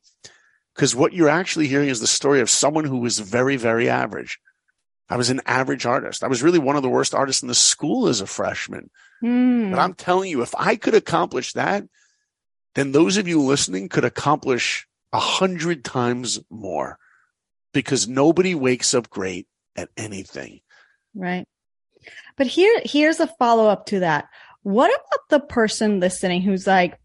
[SPEAKER 2] Because what you're actually hearing is the story of someone who was very, very average. I was an average artist. I was really one of the worst artists in the school as a freshman. Mm. But I'm telling you, if I could accomplish that, then those of you listening could accomplish a hundred times more because nobody wakes up great at anything.
[SPEAKER 1] Right. But here, here's a follow up to that. What about the person listening who's like,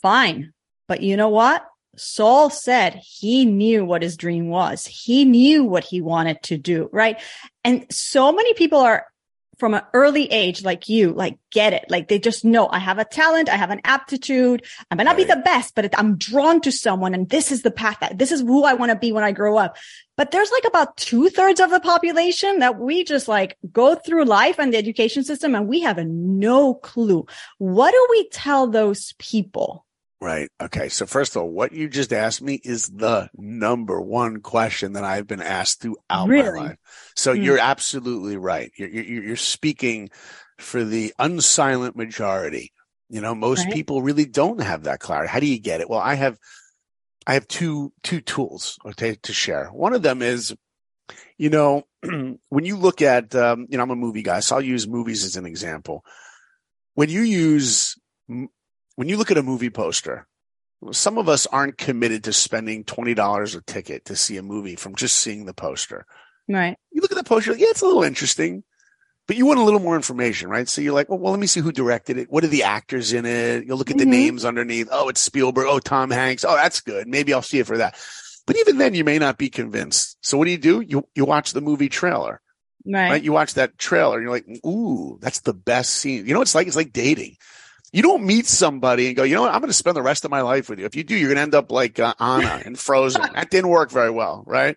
[SPEAKER 1] fine, but you know what? Saul said he knew what his dream was. He knew what he wanted to do, right? And so many people are from an early age, like you, like get it. Like they just know I have a talent. I have an aptitude. I might not right. be the best, but I'm drawn to someone and this is the path that this is who I want to be when I grow up. But there's like about two thirds of the population that we just like go through life and the education system and we have no clue. What do we tell those people?
[SPEAKER 2] Right. Okay. So first of all, what you just asked me is the number one question that I've been asked throughout really? my life. So mm. you're absolutely right. You're, you're, you're, speaking for the unsilent majority. You know, most right. people really don't have that clarity. How do you get it? Well, I have, I have two, two tools okay, to share. One of them is, you know, when you look at, um, you know, I'm a movie guy, so I'll use movies as an example. When you use when you look at a movie poster, some of us aren't committed to spending $20 a ticket to see a movie from just seeing the poster.
[SPEAKER 1] Right.
[SPEAKER 2] You look at the poster, yeah, it's a little interesting, but you want a little more information, right? So you're like, well, well let me see who directed it. What are the actors in it? You'll look at mm-hmm. the names underneath. Oh, it's Spielberg. Oh, Tom Hanks. Oh, that's good. Maybe I'll see it for that. But even then, you may not be convinced. So what do you do? You, you watch the movie trailer. Right. right. You watch that trailer and you're like, ooh, that's the best scene. You know, it's like, it's like dating. You don't meet somebody and go, you know what? I'm going to spend the rest of my life with you. If you do, you're going to end up like uh, Anna and Frozen. that didn't work very well, right?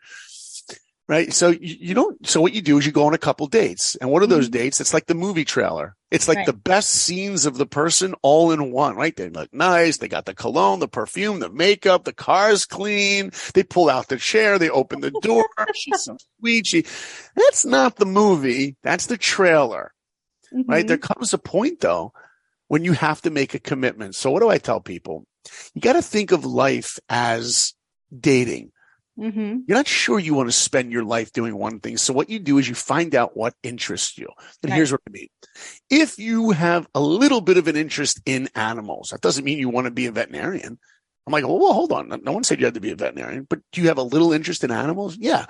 [SPEAKER 2] Right. So you, you, don't, so what you do is you go on a couple dates. And what are those mm-hmm. dates? It's like the movie trailer. It's like right. the best scenes of the person all in one, right? They look nice. They got the cologne, the perfume, the makeup, the car's clean. They pull out the chair. They open the door. She's so sweet. She, that's not the movie. That's the trailer, mm-hmm. right? There comes a point though when you have to make a commitment. So what do I tell people? You got to think of life as dating. Mm-hmm. You're not sure you want to spend your life doing one thing. So what you do is you find out what interests you. And right. here's what I mean. If you have a little bit of an interest in animals, that doesn't mean you want to be a veterinarian. I'm like, well, well, hold on. No one said you had to be a veterinarian, but do you have a little interest in animals? Yeah.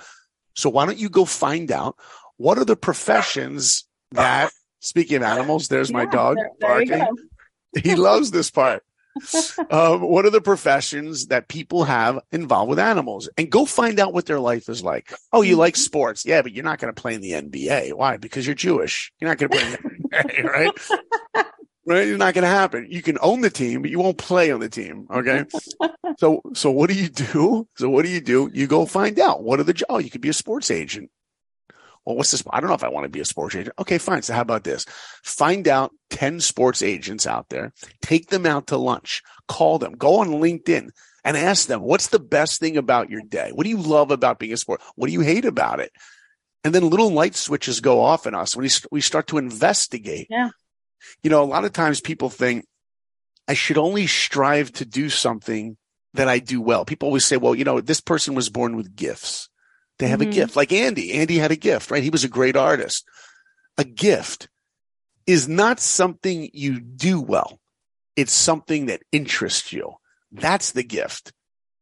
[SPEAKER 2] So why don't you go find out what are the professions that Speaking of animals, there's yeah, my dog there, there barking. he loves this part. um, what are the professions that people have involved with animals? And go find out what their life is like. Oh, you like mm-hmm. sports? Yeah, but you're not going to play in the NBA. Why? Because you're Jewish. You're not going to play in the NBA, right? right? It's not going to happen. You can own the team, but you won't play on the team. Okay. so, so what do you do? So what do you do? You go find out what are the, jobs? oh, you could be a sports agent. Well, what's this? I don't know if I want to be a sports agent. Okay, fine. So how about this? Find out 10 sports agents out there, take them out to lunch, call them, go on LinkedIn and ask them, what's the best thing about your day? What do you love about being a sport? What do you hate about it? And then little light switches go off in us when we start to investigate.
[SPEAKER 1] Yeah.
[SPEAKER 2] You know, a lot of times people think I should only strive to do something that I do well. People always say, well, you know, this person was born with gifts. They have mm-hmm. a gift like Andy. Andy had a gift, right? He was a great artist. A gift is not something you do well. It's something that interests you. That's the gift.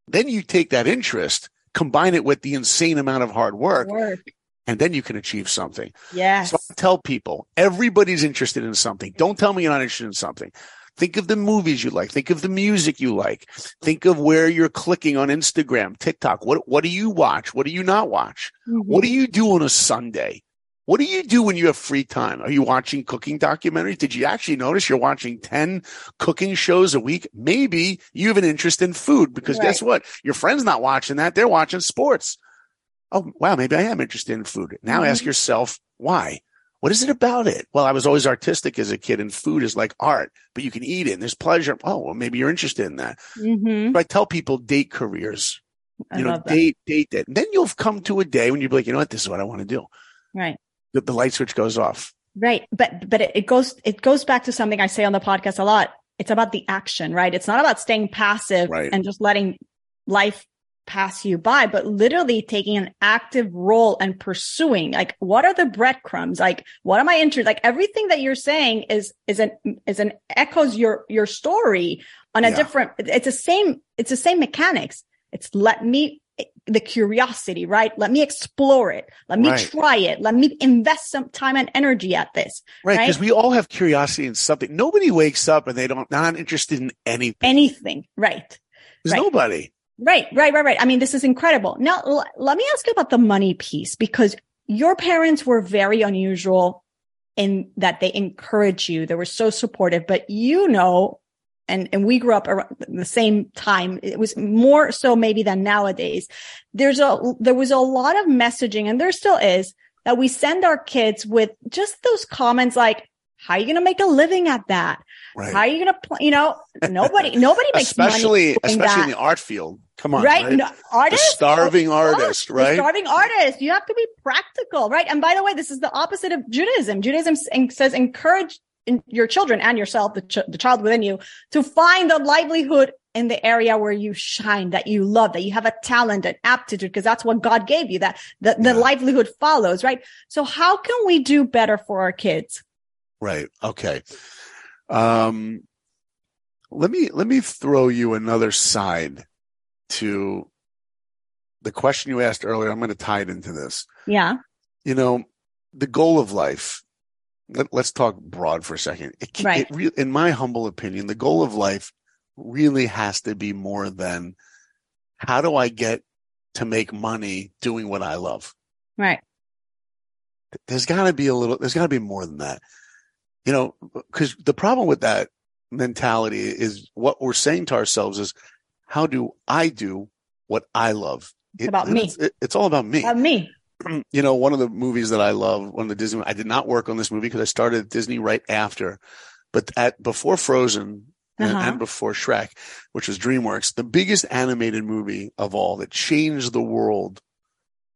[SPEAKER 2] Then you take that interest, combine it with the insane amount of hard work, work. and then you can achieve something.
[SPEAKER 1] Yes.
[SPEAKER 2] So I tell people everybody's interested in something. Don't tell me you're not interested in something. Think of the movies you like. Think of the music you like. Think of where you're clicking on Instagram, TikTok. What, what do you watch? What do you not watch? Mm-hmm. What do you do on a Sunday? What do you do when you have free time? Are you watching cooking documentaries? Did you actually notice you're watching 10 cooking shows a week? Maybe you have an interest in food because right. guess what? Your friend's not watching that. They're watching sports. Oh, wow. Maybe I am interested in food. Now mm-hmm. ask yourself why. What is it about it? Well, I was always artistic as a kid and food is like art, but you can eat it and there's pleasure. Oh, well, maybe you're interested in that. Mm-hmm. But I tell people date careers, I you know, date, date it. And then you'll come to a day when you'll be like, you know what? This is what I want to do.
[SPEAKER 1] Right.
[SPEAKER 2] The, the light switch goes off.
[SPEAKER 1] Right. But, but it goes, it goes back to something I say on the podcast a lot. It's about the action, right? It's not about staying passive right. and just letting life pass you by, but literally taking an active role and pursuing like, what are the breadcrumbs? Like, what am I interested? Like everything that you're saying is, is an, is an echoes your, your story on a yeah. different, it's the same, it's the same mechanics. It's let me, the curiosity, right? Let me explore it. Let me right. try it. Let me invest some time and energy at this.
[SPEAKER 2] Right. Because right? we all have curiosity in something. Nobody wakes up and they don't, not interested in anything.
[SPEAKER 1] Anything. Right.
[SPEAKER 2] There's right. nobody.
[SPEAKER 1] Right, right, right, right. I mean, this is incredible. Now, l- let me ask you about the money piece because your parents were very unusual in that they encouraged you. They were so supportive, but you know, and, and we grew up around the same time. It was more so maybe than nowadays. There's a, there was a lot of messaging and there still is that we send our kids with just those comments like, how are you going to make a living at that? Right. How are you going to, play? you know, nobody, nobody makes
[SPEAKER 2] especially,
[SPEAKER 1] money.
[SPEAKER 2] Especially that. in the art field. Come on.
[SPEAKER 1] Right. right? No, artist.
[SPEAKER 2] The starving artist, right?
[SPEAKER 1] Starving artist. You have to be practical, right? And by the way, this is the opposite of Judaism. Judaism says encourage your children and yourself, the, ch- the child within you, to find the livelihood in the area where you shine, that you love, that you have a talent and aptitude, because that's what God gave you, that the, the yeah. livelihood follows, right? So how can we do better for our kids?
[SPEAKER 2] Right. Okay. Um, let me let me throw you another side to the question you asked earlier. I'm going to tie it into this.
[SPEAKER 1] Yeah.
[SPEAKER 2] You know, the goal of life. Let, us talk broad for a second. It, right. It re- in my humble opinion, the goal of life really has to be more than how do I get to make money doing what I love.
[SPEAKER 1] Right.
[SPEAKER 2] There's got to be a little. There's got to be more than that you know, because the problem with that mentality is what we're saying to ourselves is, how do I do what I love?
[SPEAKER 1] It's it, about me.
[SPEAKER 2] It's, it, it's, all about me.
[SPEAKER 1] About me.
[SPEAKER 2] You know, one of the movies that I love, one of the Disney, I did not work on this movie because I started at Disney right after, but at before Frozen uh-huh. and, before Shrek, which was DreamWorks, the biggest animated movie of all that changed the world.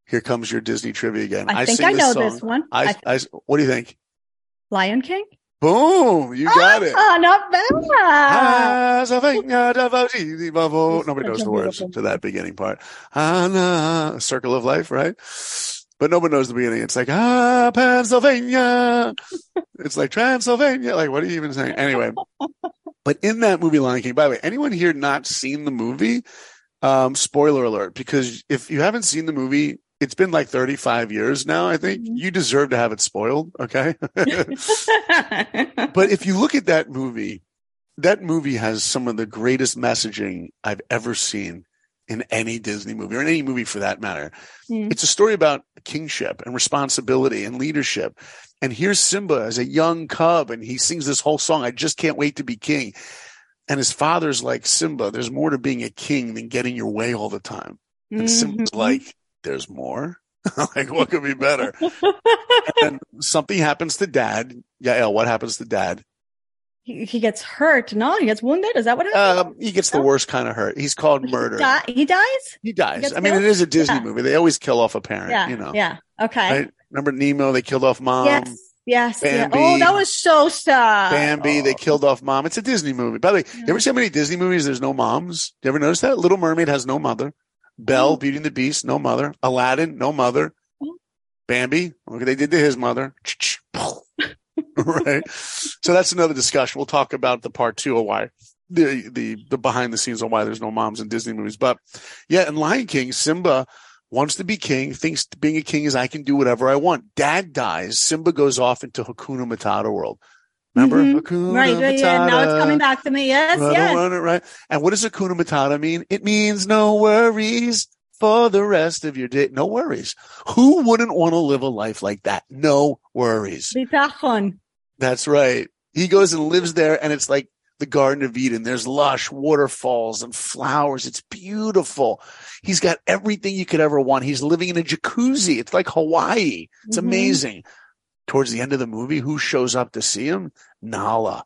[SPEAKER 2] Here comes your Disney trivia again.
[SPEAKER 1] I, I think I know this, this one.
[SPEAKER 2] I, I, what do you think?
[SPEAKER 1] Lion King?
[SPEAKER 2] Boom! You got it.
[SPEAKER 1] Oh, not bad.
[SPEAKER 2] Nobody knows the words to that beginning part. Ah, circle of life, right? But nobody knows the beginning. It's like, ah, Pennsylvania. it's like Transylvania. Like, what are you even saying? Anyway, but in that movie, Lion King, by the way, anyone here not seen the movie? Um, spoiler alert, because if you haven't seen the movie, it's been like 35 years now, I think. Mm-hmm. You deserve to have it spoiled, okay? but if you look at that movie, that movie has some of the greatest messaging I've ever seen in any Disney movie or in any movie for that matter. Mm. It's a story about kingship and responsibility and leadership. And here's Simba as a young cub and he sings this whole song. I just can't wait to be king. And his father's like, Simba, there's more to being a king than getting your way all the time. And mm-hmm. Simba's like, there's more. like, what could be better? and something happens to dad. Yeah, what happens to dad?
[SPEAKER 1] He, he gets hurt. No, he gets wounded. Is that what happens?
[SPEAKER 2] Um, he gets the worst kind of hurt. He's called murder.
[SPEAKER 1] He, di- he dies?
[SPEAKER 2] He dies.
[SPEAKER 1] gets
[SPEAKER 2] I mean, it
[SPEAKER 1] killed?
[SPEAKER 2] is a Disney
[SPEAKER 1] Yeah.
[SPEAKER 2] movie. They always kill off a parent,
[SPEAKER 1] Yeah.
[SPEAKER 2] you know.
[SPEAKER 1] Yeah. Okay.
[SPEAKER 2] Right? Remember Nemo? They killed off mom.
[SPEAKER 1] yes. Yes. Yeah. Oh, that was so sad.
[SPEAKER 2] Bambi, they
[SPEAKER 1] Oh.
[SPEAKER 2] killed off mom. It's a Disney movie. By the way, you ever see how many Disney movies there's no moms? You ever notice that? Little Mermaid has no mother. Belle,
[SPEAKER 1] Oh. Mm-hmm.
[SPEAKER 2] Beauty and the Beast, no mother. Aladdin, no mother. Bambi, look what they did to his mother. right. So that's another discussion. We'll talk about the part two of why the, the, the behind the scenes on why there's no moms in Disney movies. But yeah, in Lion King, Simba wants to be king, thinks being a king is I can do whatever I want. Dad dies. Simba goes off into Hakuna Matata world. Remember?
[SPEAKER 1] Mhm.
[SPEAKER 2] Hakuna
[SPEAKER 1] Right. Yeah, yeah. Now it's coming back to me. Yes.
[SPEAKER 2] Run
[SPEAKER 1] yes.
[SPEAKER 2] run right. And what does Hakuna Matata mean? It means no worries for the rest of your day. No worries. Who wouldn't want to live a life like that? No worries.
[SPEAKER 1] Bitachon.
[SPEAKER 2] That's right. He goes and lives there and it's like the Garden of Eden. There's lush waterfalls and flowers. It's beautiful. He's got everything you could ever want. He's living in a jacuzzi. It's like Hawaii. It's
[SPEAKER 1] Mhm.
[SPEAKER 2] amazing. Towards the end of the movie, who shows up to see him? Nala,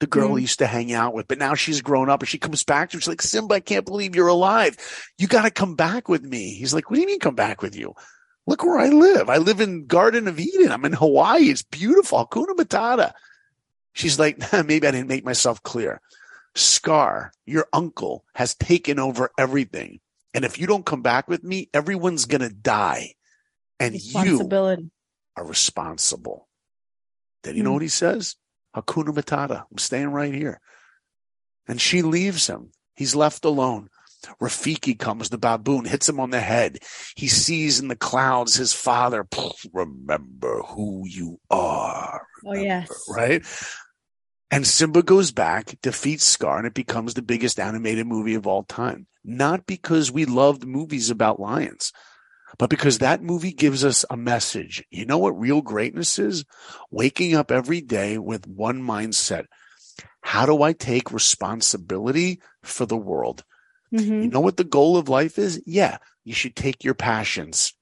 [SPEAKER 2] the girl
[SPEAKER 1] Mm.
[SPEAKER 2] he used to hang out with. But now she's grown up and she comes back to him. She's like, Simba, I can't believe you're alive. You got to come back with me. He's like, what do you mean come back with you? Look where I live. I live in Garden of Eden. I'm in Hawaii. It's beautiful. Hakuna Matata. She's like, maybe I didn't make myself clear. Scar, your uncle, has taken over everything. And if you don't come back with me, everyone's going to die. And you. Are responsible. Then you know
[SPEAKER 1] Hmm.
[SPEAKER 2] what he says? Hakuna Matata. I'm staying right here. And she leaves him. He's left alone. Rafiki comes, the baboon, hits him on the head. He sees in the clouds his father. Remember who you are.
[SPEAKER 1] Oh, yes.
[SPEAKER 2] Right? And Simba goes back, defeats Scar, and it becomes the biggest animated movie of all time. Not because we loved movies about lions, but because that movie gives us a message. You know what real greatness is? Waking up every day with one mindset. How do I take responsibility for the world?
[SPEAKER 1] Mhm.
[SPEAKER 2] You know what the goal of life is? Yeah, you should take your passions.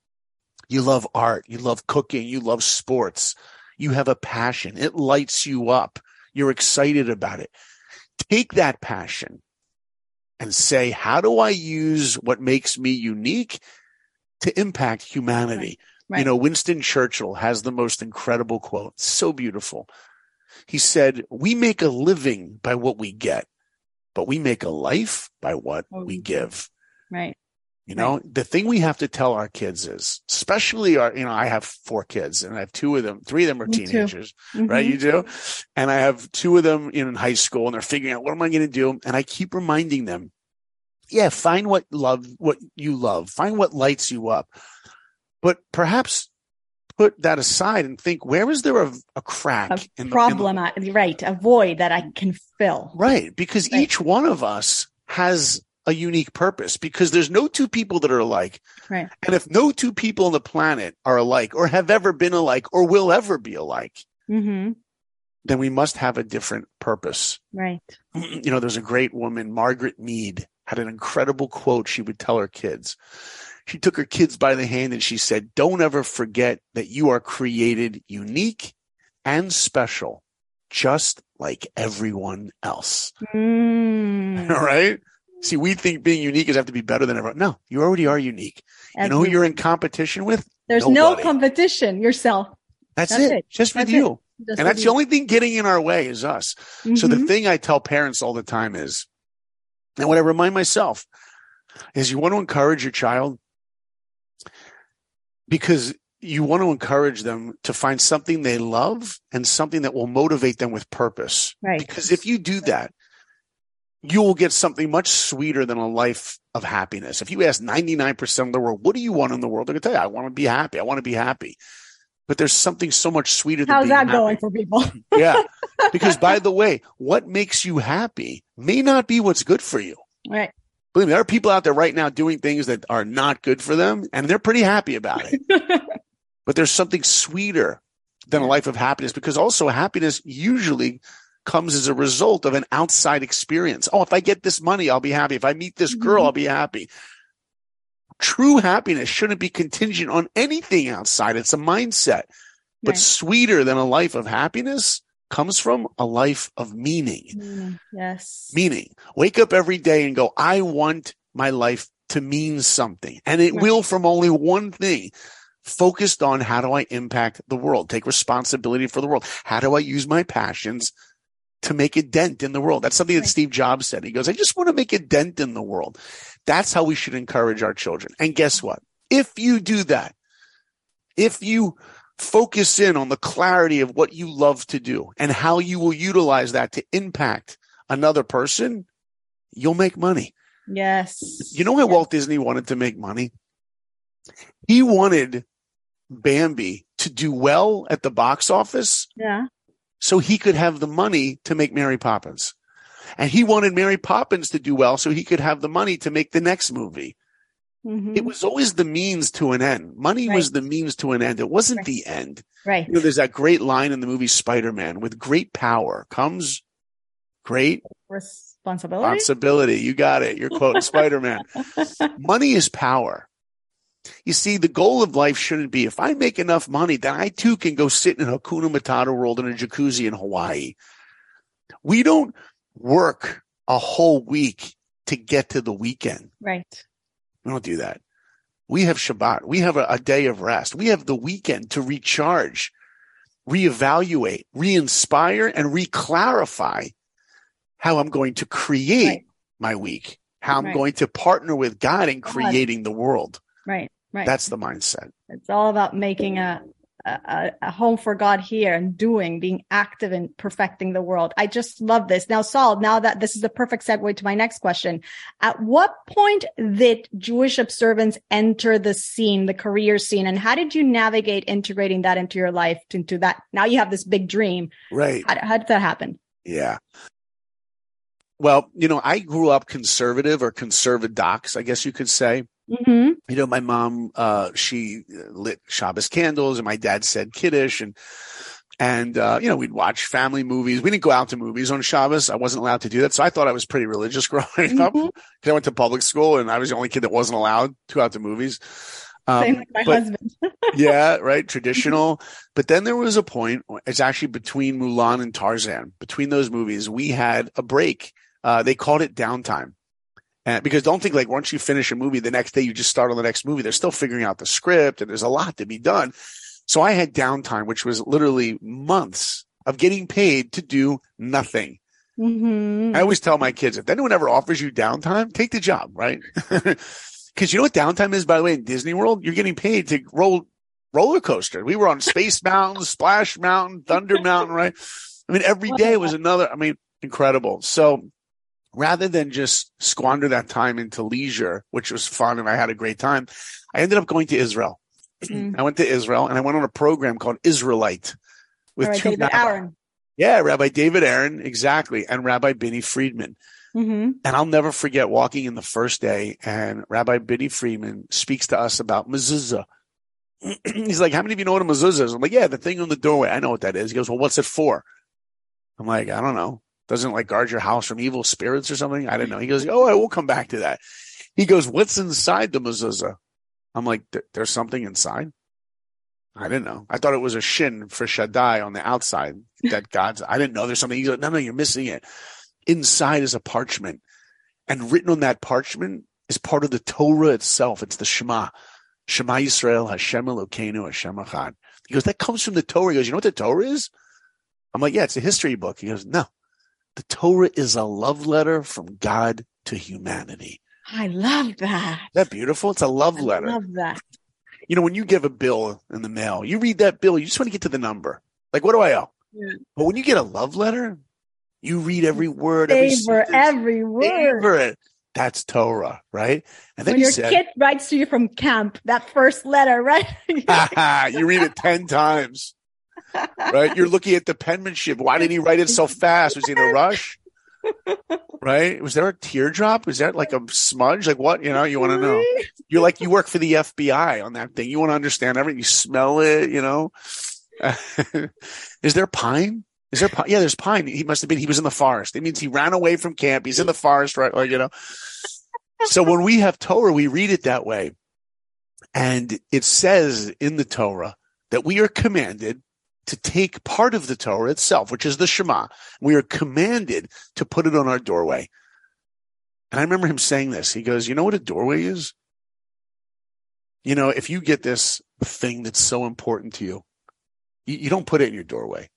[SPEAKER 2] You love art, you love cooking, you love sports. You have a passion. It lights you up. You're excited about it. Take that passion and say, how do I use what makes me unique to impact humanity?
[SPEAKER 1] Right.
[SPEAKER 2] You know, Winston Churchill has the most incredible quote. So beautiful. He said, we make a living by what we get, but we make a life by what
[SPEAKER 1] What
[SPEAKER 2] we give.
[SPEAKER 1] Right.
[SPEAKER 2] You know, the thing we have to tell our kids is, especially our, you know, I have four kids and I have two of them, three of them are
[SPEAKER 1] Me
[SPEAKER 2] teenagers, right?
[SPEAKER 1] Mhm.
[SPEAKER 2] You do. And I have two of them in high school and they're figuring out what am I going to do? And I keep reminding them, yeah, find what love, what you love, find what lights you up, but perhaps put that aside and think, where is there a, a crack
[SPEAKER 1] A
[SPEAKER 2] in the- in the,
[SPEAKER 1] problem. Right. A void that I can fill.
[SPEAKER 2] Right. Because
[SPEAKER 1] Right.
[SPEAKER 2] each one of us has a unique purpose because there's no two people that are alike.
[SPEAKER 1] Right.
[SPEAKER 2] And if no two people on the planet are alike or have ever been alike or will ever be alike,
[SPEAKER 1] hmm
[SPEAKER 2] then we must have a different purpose.
[SPEAKER 1] Right.
[SPEAKER 2] you know, there's a great woman, Margaret Mead, had an incredible quote she would tell her kids. She took her kids by the hand and she said, Don't ever forget that you are created unique and special, just like everyone else.
[SPEAKER 1] Mm.
[SPEAKER 2] All right. See, we think being unique is have to be better than everyone. No, you already are unique. You know who you're in competition with?
[SPEAKER 1] There's
[SPEAKER 2] nobody.
[SPEAKER 1] no competition. Yourself.
[SPEAKER 2] That's,
[SPEAKER 1] That's
[SPEAKER 2] it.
[SPEAKER 1] it.
[SPEAKER 2] Just with
[SPEAKER 1] That's
[SPEAKER 2] you.
[SPEAKER 1] Just
[SPEAKER 2] And that's the only thing getting in our way is us. So the
[SPEAKER 1] Mhm.
[SPEAKER 2] thing I tell parents all the time is, and what I remind myself is you want to encourage your child because you want to encourage them to find something they love and something that will motivate them with purpose.
[SPEAKER 1] Right.
[SPEAKER 2] Because if you do that, you will get something much sweeter than a life of happiness. If you ask 99% of the world, what do you want in the world? They're going to tell you, I want to be happy. I want to be happy. But there's something so much sweeter than
[SPEAKER 1] How's that
[SPEAKER 2] happy.
[SPEAKER 1] going for people?
[SPEAKER 2] Yeah. Because by the way, what makes you happy may not be what's good for you.
[SPEAKER 1] right.
[SPEAKER 2] Believe me, there are people out there right now doing things that are not good for them and they're pretty happy about it. but there's something sweeter than a life of happiness because also happiness usually comes as a result of an outside experience. Oh, if I get this money, I'll be happy. If I meet this girl,
[SPEAKER 1] Mhm.
[SPEAKER 2] I'll be happy. True happiness shouldn't be contingent on anything outside. It's a mindset. But
[SPEAKER 1] Right.
[SPEAKER 2] sweeter than a life of happiness comes from a life of meaning.
[SPEAKER 1] Mm, Yes.
[SPEAKER 2] Meaning, wake up every day and go, I want my life to mean something. And it
[SPEAKER 1] Right.
[SPEAKER 2] will from only one thing focused on how do I impact the world, take responsibility for the world? How do I use my passions to make a dent in the world? That's something that. Steve Jobs said. He goes, I just want to make a dent in the world. That's how we should encourage our children. And guess what? If you do that, if you focus in on the clarity of what you love to do and how you will utilize that to impact another person, you'll make money.
[SPEAKER 1] Yes.
[SPEAKER 2] You know why Walt Disney wanted to make money? He wanted Bambi to do well at the box office
[SPEAKER 1] Yeah.
[SPEAKER 2] So he could have the money to make Mary Poppins. And he wanted Mary Poppins to do well so he could have the money to make the next movie.
[SPEAKER 1] Mhm.
[SPEAKER 2] It was always the means to an end. Money was the means to an end. It wasn't
[SPEAKER 1] Right.
[SPEAKER 2] the end.
[SPEAKER 1] right.
[SPEAKER 2] You know, there's that great line in the movie Spider-Man with great power comes great
[SPEAKER 1] Responsibility.
[SPEAKER 2] responsibility. You got it. You're quoting Spider-Man. Money is power. You see, the goal of life shouldn't be if I make enough money, then I too can go sit in a Hakuna Matata world in a jacuzzi in Hawaii. We don't work a whole week to get to the weekend.
[SPEAKER 1] right.
[SPEAKER 2] We don't do that. We have Shabbat. We have a, a day of rest. We have the weekend to recharge, reevaluate, re-inspire, and re-clarify how I'm going to create
[SPEAKER 1] Right.
[SPEAKER 2] my week, how I'm
[SPEAKER 1] Right.
[SPEAKER 2] going to partner with God in
[SPEAKER 1] God.
[SPEAKER 2] creating the world.
[SPEAKER 1] Right. Right.
[SPEAKER 2] That's the mindset.
[SPEAKER 1] It's all about making a, a a home for God here and doing, being active in perfecting the world. I just love this. Now, Saul, now that this is the perfect segue to my next question. At what point did Jewish observance enter the scene, the career scene, and how did you navigate integrating that into your life, into that? Now you have this big dream.
[SPEAKER 2] Right.
[SPEAKER 1] How, how did that happen?
[SPEAKER 2] Yeah. Well, you know, I grew up conservative or conservadox, I guess you could say.
[SPEAKER 1] Mm-hmm.
[SPEAKER 2] you know, my mom, uh, she lit Shabbos candles and my dad said Kiddush and, and, uh, you know, we'd watch family movies. We didn't go out to movies on Shabbos. I wasn't allowed to do that. So I thought I was pretty religious growing up
[SPEAKER 1] Mhm.
[SPEAKER 2] because I went to public school and I was the only kid that wasn't allowed to go out to movies. Um,
[SPEAKER 1] Same like my
[SPEAKER 2] but-
[SPEAKER 1] husband.
[SPEAKER 2] yeah, right. Traditional. But then there was a point, it's actually between Mulan and Tarzan. Between those movies, we had a break. Uh, they called it downtime. And because don't think like once you finish a movie, the next day you just start on the next movie. They're still figuring out the script and there's a lot to be done. So I had downtime, which was literally months of getting paid to do nothing.
[SPEAKER 1] Mm-hmm.
[SPEAKER 2] I always tell my kids, if anyone ever offers you downtime, take the job, right? Because you know what downtime is, by the way, in Disney World? You're getting paid to roll roller coaster. We were on Space Mountain, Splash Mountain, Thunder Mountain, right? I mean, every day was another, I mean, incredible. So rather than just squander that time into leisure, which was fun and I had a great time, I ended up going to Israel.
[SPEAKER 1] Mm.
[SPEAKER 2] I went to Israel and I went on a program called Isralight with
[SPEAKER 1] right,
[SPEAKER 2] two
[SPEAKER 1] David
[SPEAKER 2] rabbis.
[SPEAKER 1] Aaron.
[SPEAKER 2] Yeah, Rabbi David Aaron, exactly, and Rabbi Benny Friedman.
[SPEAKER 1] Mm-hmm.
[SPEAKER 2] And I'll never forget walking in the first day and Rabbi Benny Friedman speaks to us about mezuzah. He's like, how many of you know what a mezuzah is? I'm like, yeah, the thing on the doorway. I know what that is. He goes, well, what's it for? I'm like, I don't know. Doesn't like guard your house from evil spirits or something? I don't know. He goes, oh, I will come back to that. He goes, what's inside the mezuzah? I'm like, there's something inside. I didn't know. I thought it was a shin for Shaddai on the outside that God's, I didn't know there's something. He goes, no, no, you're missing it. Inside is a parchment and written on that parchment is part of the Torah itself. It's the Shema. Shema Yisrael, Hashem Elokeinu, Hashem Echad. He goes, that comes from the Torah. He goes, you know what the Torah is? I'm like, yeah, it's a history book. He goes, no, the Torah is a love letter from God to humanity.
[SPEAKER 1] I love that.
[SPEAKER 2] Isn't that beautiful? It's a love
[SPEAKER 1] I
[SPEAKER 2] letter.
[SPEAKER 1] love that.
[SPEAKER 2] you know, when you give a bill in the mail, you read that bill, you just want to get to the number. Like, what do I owe?
[SPEAKER 1] Yeah.
[SPEAKER 2] But when you get a love letter, you read every word, every
[SPEAKER 1] Savor
[SPEAKER 2] sentence,
[SPEAKER 1] every word.
[SPEAKER 2] savor it. That's Torah, right? And then
[SPEAKER 1] when
[SPEAKER 2] he
[SPEAKER 1] your
[SPEAKER 2] said,
[SPEAKER 1] kid writes to you from camp, that first letter, right?
[SPEAKER 2] you read it 10 times, right? You're looking at the penmanship. Why did he write it so fast? Was he in a rush? Right? Was there a teardrop? Was that like a smudge? Like what? You know, you want to know. You're like, you work for the FBI on that thing. You want to understand everything. You smell it, you know? Is there pine? Is there pine? Yeah, there's pine. He must have been, he was in the forest. It means he ran away from camp. He's in the forest, right? Like, you know? So when we have Torah, we read it that way. And it says in the Torah that we are commanded to take part of the Torah itself, which is the Shema. We are commanded to put it on our doorway. And I remember him saying this. He goes, You know what a doorway is? You know, if you get this thing that's so important to you, you, you don't put it in your doorway,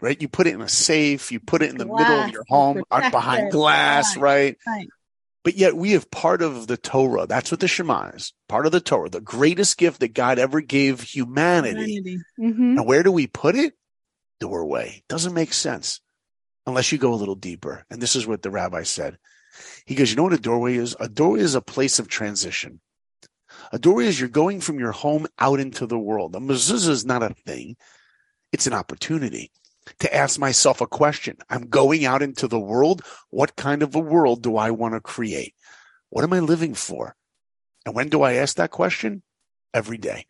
[SPEAKER 2] right? You put it in a safe, you put it in the
[SPEAKER 1] Glass,
[SPEAKER 2] middle of your home, behind glass,
[SPEAKER 1] right?
[SPEAKER 2] right. But yet we have part of the Torah. That's what the Shema is. Part of the Torah, the greatest gift that God ever gave humanity.
[SPEAKER 1] Mhm.
[SPEAKER 2] And where do we put it? Doorway. Doesn't make sense unless you go a little deeper. And this is what the rabbi said. He goes, you know what a doorway is? A doorway is a place of transition. A doorway is you're going from your home out into the world. A mezuzah is not a thing. It's an opportunity to ask myself a question. I'm going out into the world. What kind of a world do I want to create? What am I living for? And when do I ask that question? Every day.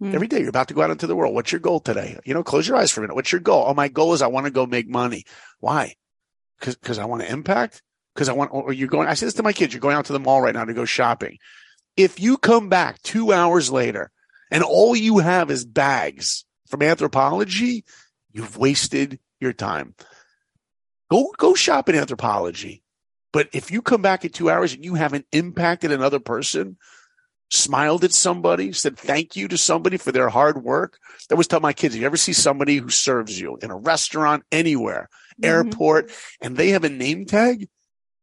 [SPEAKER 1] Hmm.
[SPEAKER 2] Every day you're about to go out into the world. What's your goal today? You know, close your eyes for a minute. What's your goal? Oh, my goal is I want to go make money. Why? Cause, cause I want to impact. Cause I want, or you're going, I say this to my kids, you're going out to the mall right now to go shopping. If you come back two hours later and all you have is bags from Anthropologie, you've wasted your time. Go, go shop in Anthropologie. But if you come back in two hours and you haven't impacted another person, smiled at somebody, said thank you to somebody for their hard work. That was tell my kids, if you ever see somebody who serves you in a restaurant, anywhere,
[SPEAKER 1] Mhm.
[SPEAKER 2] airport, and they have a name tag,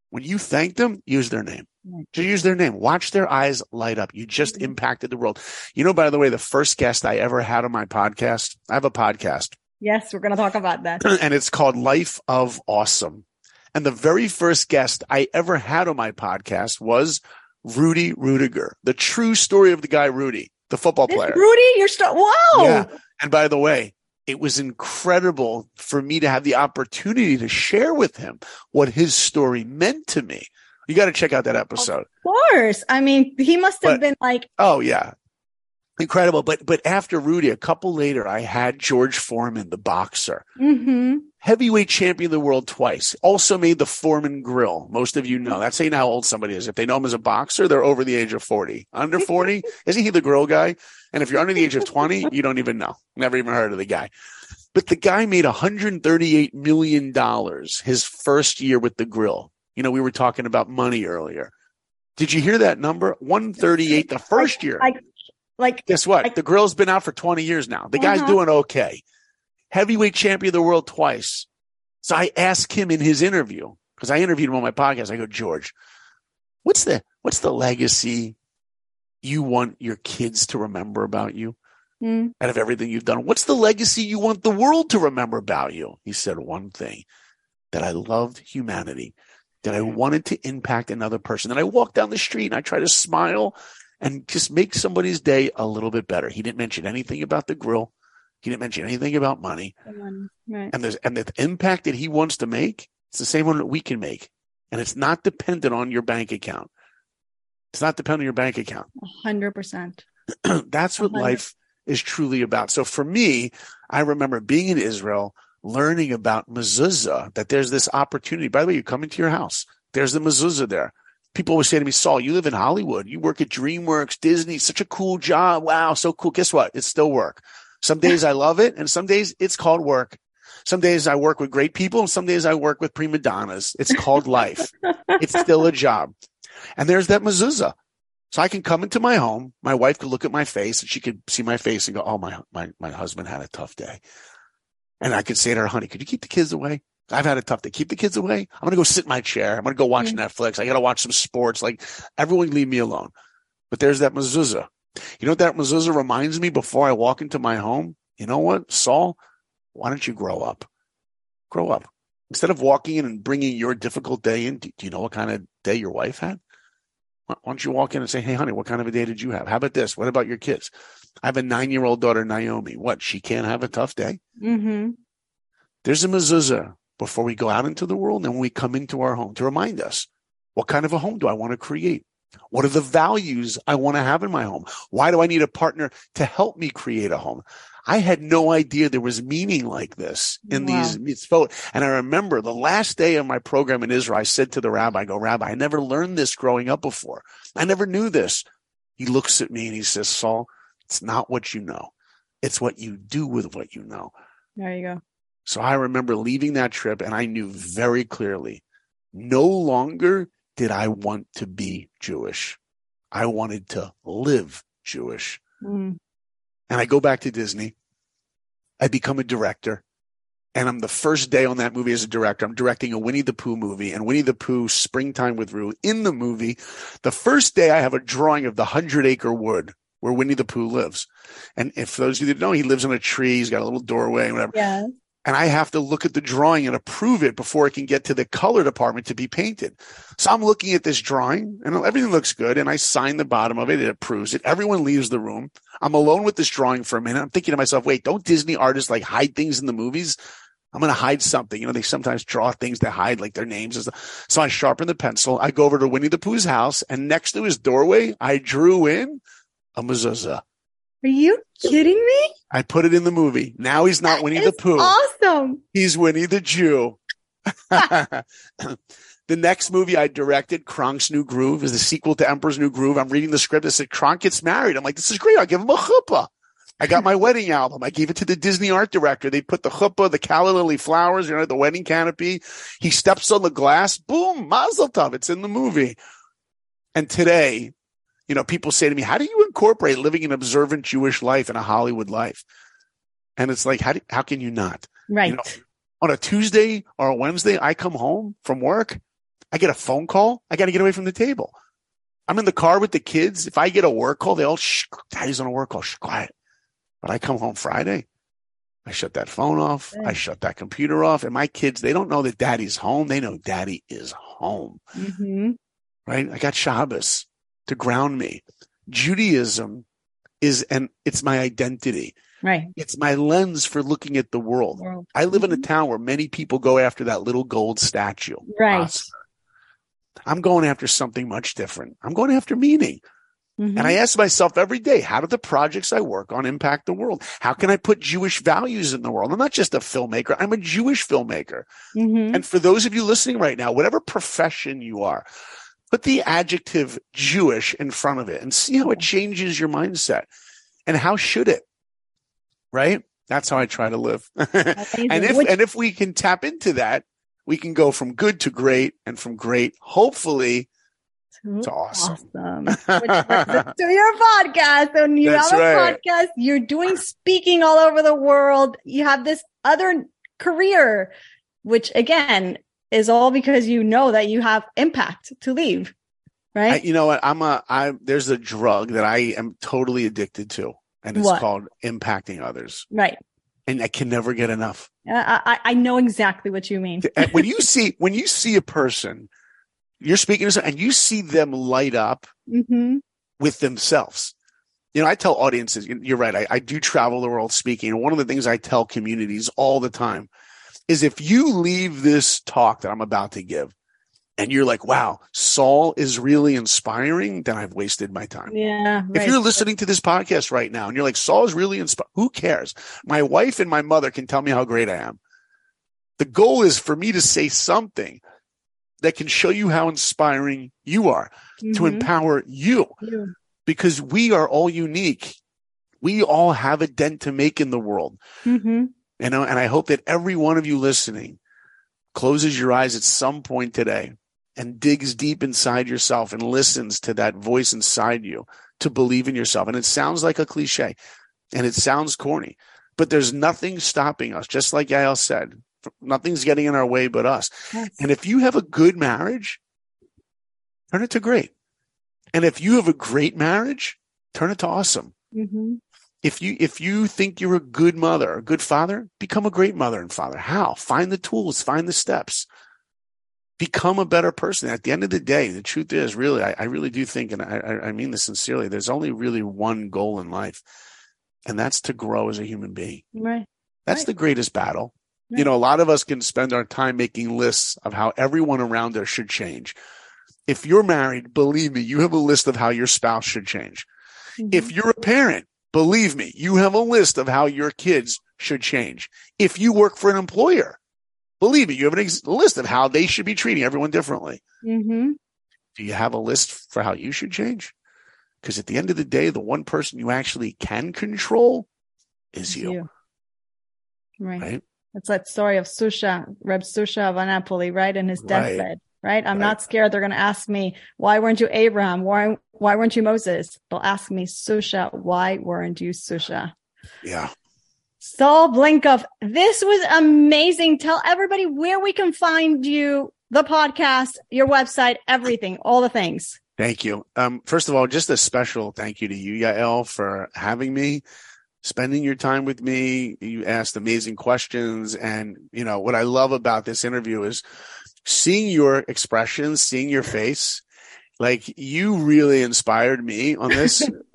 [SPEAKER 2] when you thank them, use their name. Just use their name. Watch their eyes light up. You just
[SPEAKER 1] Mhm.
[SPEAKER 2] impacted the world. You know, by the way, the first guest I ever had on my podcast, I have a podcast
[SPEAKER 1] Yes, we're going to talk about that.
[SPEAKER 2] and it's called Life of Awesome. And the very first guest I ever had on my podcast was Rudy Ruettiger, the true story of the guy Rudy, the football player.
[SPEAKER 1] Rudy, you're still wow.
[SPEAKER 2] Yeah. And by the way, it was incredible for me to have the opportunity to share with him what his story meant to me. You got to check out that episode.
[SPEAKER 1] Of course. I mean, he must have
[SPEAKER 2] But-
[SPEAKER 1] been like,
[SPEAKER 2] Oh yeah. Incredible. But but after Rudy, a couple later, I had George Foreman, the boxer.
[SPEAKER 1] hmm
[SPEAKER 2] heavyweight champion of the world twice. Also made the Foreman Grill. Most of you know. That's know how old somebody is. If they know him as a boxer, they're over the age of 40. Under 40, isn't he the grill guy? And if you're under the age of 20, you don't even know. Never even heard of the guy. But the guy made $138 million his first year with the grill. You know, we were talking about money earlier. Did you hear that number? 138 the first year.
[SPEAKER 1] like, like,
[SPEAKER 2] Guess what?
[SPEAKER 1] I-
[SPEAKER 2] the grill's been out for 20 years now. The guy's
[SPEAKER 1] Uh-huh.
[SPEAKER 2] doing okay. Heavyweight champion of the world twice. So I asked him in his interview, because I interviewed him on my podcast. I go, George, what's the what's the legacy you want your kids to remember about you
[SPEAKER 1] mm,
[SPEAKER 2] out of everything you've done? What's the legacy you want the world to remember about you? He said one thing that I loved humanity, that I wanted to impact another person. that I walk down the street and I try to smile and just make somebody's day a little bit better. He didn't mention anything about the grill. He didn't mention anything about money.
[SPEAKER 1] right.
[SPEAKER 2] And there's and the impact that he wants to make, it's the same one that we can make. And it's not dependent on your bank account. It's not dependent on your bank account.
[SPEAKER 1] A hundred percent.
[SPEAKER 2] That's what
[SPEAKER 1] Uh-huh.
[SPEAKER 2] life is truly about. So for me, I remember being in Israel, learning about mezuzah, that there's this opportunity. By the way, you come into your house, there's the mezuzah there. People always say to me, Saul, you live in Hollywood. You work at DreamWorks, Disney, such a cool job. Wow, so cool. Guess what? It's still work. Some days I love it, and some days it's called work. Some days I work with great people, and some days I work with prima donnas. It's called life. it's still a job. And there's that mezuzah. So I can come into my home. My wife could look at my face and she could see my face and go, Oh, my, my, my husband had a tough day. And I could say to her, honey, could you keep the kids away? I've had a tough day. Keep the kids away. I'm going to go sit in my chair. I'm going to go watch
[SPEAKER 1] Mm.
[SPEAKER 2] Netflix. I got to watch some sports. Like everyone leave me alone. But there's that mezuzah. You know what that mezuzah reminds me before I walk into my home? You know what, Saul? Why don't you grow up? Grow up. Instead of walking in and bringing your difficult day in, do you know what kind of day your wife had? Why why don't you walk in and say, Hey, honey, what kind of a day did you have? How about this? What about your kids? I have a nine year old daughter, Naomi. What? She can't have a tough day?
[SPEAKER 1] Mm-hmm.
[SPEAKER 2] There's a mezuzah before we go out into the world and when we come into our home to remind us what kind of a home do I want to create? What are the values I want to have in my home? Why do I need a partner to help me create a home? I had no idea there was meaning like this in
[SPEAKER 1] Wow.
[SPEAKER 2] these mitzvot. And I remember the last day of my program in Israel, I said to the rabbi, I go, Rabbi, I never learned this growing up before. I never knew this. He looks at me and he says, Saul, it's not what you know. It's what you do with what you know.
[SPEAKER 1] There you go.
[SPEAKER 2] So I remember leaving that trip and I knew very clearly no longer did I want to be Jewish. I wanted to live Jewish.
[SPEAKER 1] Mm.
[SPEAKER 2] And I go back to Disney. I become a director. And I'm the first day on that movie as a director. I'm directing a Winnie the Pooh movie and Winnie the Pooh Springtime with Roo in the movie. The first day I have a drawing of the hundred acre wood where Winnie the Pooh lives. And if those of you that know, he lives in a tree. He's got a little doorway, and whatever.
[SPEAKER 1] Yeah.
[SPEAKER 2] And I have to look at the drawing and approve it before it can get to the color department to be painted. So I'm looking at this drawing and everything looks good. And I sign the bottom of it. It approves it. Everyone leaves the room. I'm alone with this drawing for a minute. I'm thinking to myself, wait, don't Disney artists like hide things in the movies? I'm going to hide something. You know, they sometimes draw things to hide like their names and stuff. So I sharpen the pencil. I go over to Winnie the Pooh's house and next to his doorway, I drew in a mezuzah.
[SPEAKER 1] Are you kidding me?
[SPEAKER 2] I put it in the movie. Now he's not Winnie the Pooh.
[SPEAKER 1] Awesome.
[SPEAKER 2] He's Winnie the Jew. the next movie I directed, Kronk's New Groove, is the sequel to Emperor's New Groove. I'm reading the script. I said, Kronk gets married. I'm like, this is great. I'll give him a chuppah. I got my wedding album. I gave it to the Disney art director. They put the chuppah, the calla lily flowers, you know, the wedding canopy. He steps on the glass. Boom, mazel tov. It's in the movie. And today, you know, people say to me, how do you incorporate living an observant Jewish life in a Hollywood life? And it's like, how do, how can you not?
[SPEAKER 1] Right.
[SPEAKER 2] know, on a Tuesday or a Wednesday, I come home from work. I get a phone call. I got to get away from the table. I'm in the car with the kids. If I get a work call, they all, shh, daddy's on a work call. Shh, quiet. But I come home Friday. I shut that phone off. I shut that computer off. And my kids, they don't know that daddy's home. They know daddy is home,
[SPEAKER 1] hmm
[SPEAKER 2] right? I got Shabbos to ground me. Judaism is, and it's my identity.
[SPEAKER 1] Right.
[SPEAKER 2] It's my lens for looking at the world.
[SPEAKER 1] World.
[SPEAKER 2] I live in a
[SPEAKER 1] Mhm.
[SPEAKER 2] town where many people go after that little gold statue.
[SPEAKER 1] Right.
[SPEAKER 2] Oscar. I'm going after something much different. I'm going after meaning.
[SPEAKER 1] Mhm.
[SPEAKER 2] And I ask myself every day, how do the projects I work on impact the world? How can I put Jewish values in the world? I'm not just a filmmaker. I'm a Jewish filmmaker.
[SPEAKER 1] Mhm.
[SPEAKER 2] And for those of you listening right now, whatever profession you are, put the adjective Jewish in front of it and see how it changes your mindset. And how should it? Right? That's how I try to live. And if
[SPEAKER 1] Which-
[SPEAKER 2] and if we can tap into that, we can go from good to great and from great, hopefully, to awesome.
[SPEAKER 1] Awesome. Which brings us to your podcast. So you
[SPEAKER 2] That's
[SPEAKER 1] have a
[SPEAKER 2] right.
[SPEAKER 1] podcast. You're doing speaking all over the world. You have this other career, which again is all because you know that you have impact to leave.
[SPEAKER 2] I,
[SPEAKER 1] Right?
[SPEAKER 2] you know what? I'm a I there's a drug that I am totally addicted to, and it's
[SPEAKER 1] What?
[SPEAKER 2] called impacting others.
[SPEAKER 1] right.
[SPEAKER 2] And I can never get enough.
[SPEAKER 1] I, I, know exactly what you mean.
[SPEAKER 2] When you see when you see a person, you're speaking to someone and you see them light up
[SPEAKER 1] hmm
[SPEAKER 2] with themselves. You know, I tell audiences, you're right. I, I do travel the world speaking. And one of the things I tell communities all the time is if you leave this talk that I'm about to give and you're like, wow, Saul is really inspiring, then I've wasted my time.
[SPEAKER 1] Yeah.
[SPEAKER 2] If you're listening to this podcast right now and you're like, Saul is really inspiring, who cares? My wife and my mother can tell me how great I am. The goal is for me to say something that can show you how inspiring you are, to
[SPEAKER 1] Mhm.
[SPEAKER 2] empower you
[SPEAKER 1] You.
[SPEAKER 2] because we are all unique. We all have a dent to make in the world.
[SPEAKER 1] Mhm.
[SPEAKER 2] You know, and I hope that every one of you listening closes your eyes at some point today and digs deep inside yourself and listens to that voice inside you to believe in yourself. And it sounds like a cliche and it sounds corny, but there's nothing stopping us. Just like Yael said, nothing's getting in our way but us.
[SPEAKER 1] Yes.
[SPEAKER 2] And if you have a good marriage, turn it to great. And if you have a great marriage, turn it to awesome.
[SPEAKER 1] Mhm.
[SPEAKER 2] If you if you think you're a good mother, a good father, become a great mother and father. How? Find the tools, find the steps. Become a better person. At the end of the day, the truth is really, I, I really do think, and I, I mean this sincerely, there's only really one goal in life, and that's to grow as a human being.
[SPEAKER 1] Right.
[SPEAKER 2] That's
[SPEAKER 1] Right.
[SPEAKER 2] the greatest battle.
[SPEAKER 1] Right.
[SPEAKER 2] You know, a lot of us can spend our time making lists of how everyone around us should change. If you're married, believe me, you have a list of how your spouse should change. If
[SPEAKER 1] Mhm.
[SPEAKER 2] you're a parent, believe me, you have a list of how your kids should change. If you work for an employer, believe me, you have a ex- list of how they should be treating everyone differently.
[SPEAKER 1] Mhm.
[SPEAKER 2] Do you have a list for how you should change? Because at the end of the day, the one person you actually can control is you.
[SPEAKER 1] You. Right.
[SPEAKER 2] Right.
[SPEAKER 1] It's that story of Susha, Reb Susha of Annapolis, right? In his
[SPEAKER 2] Right.
[SPEAKER 1] deathbed, right? I'm
[SPEAKER 2] Right.
[SPEAKER 1] not scared. They're going to ask me, why weren't you Abraham? Why, why weren't you Moses? They'll ask me, Susha, why weren't you Susha?
[SPEAKER 2] Yeah.
[SPEAKER 1] Saul Blinkoff, this was amazing. Tell everybody where we can find you, the podcast, your website, everything, all the things.
[SPEAKER 2] Thank you. Um, first of all, just a special thank you to you, Yael, for having me, spending your time with me. You asked amazing questions. And, you know, what I love about this interview is seeing your expressions, seeing your face. Like you really inspired me on this.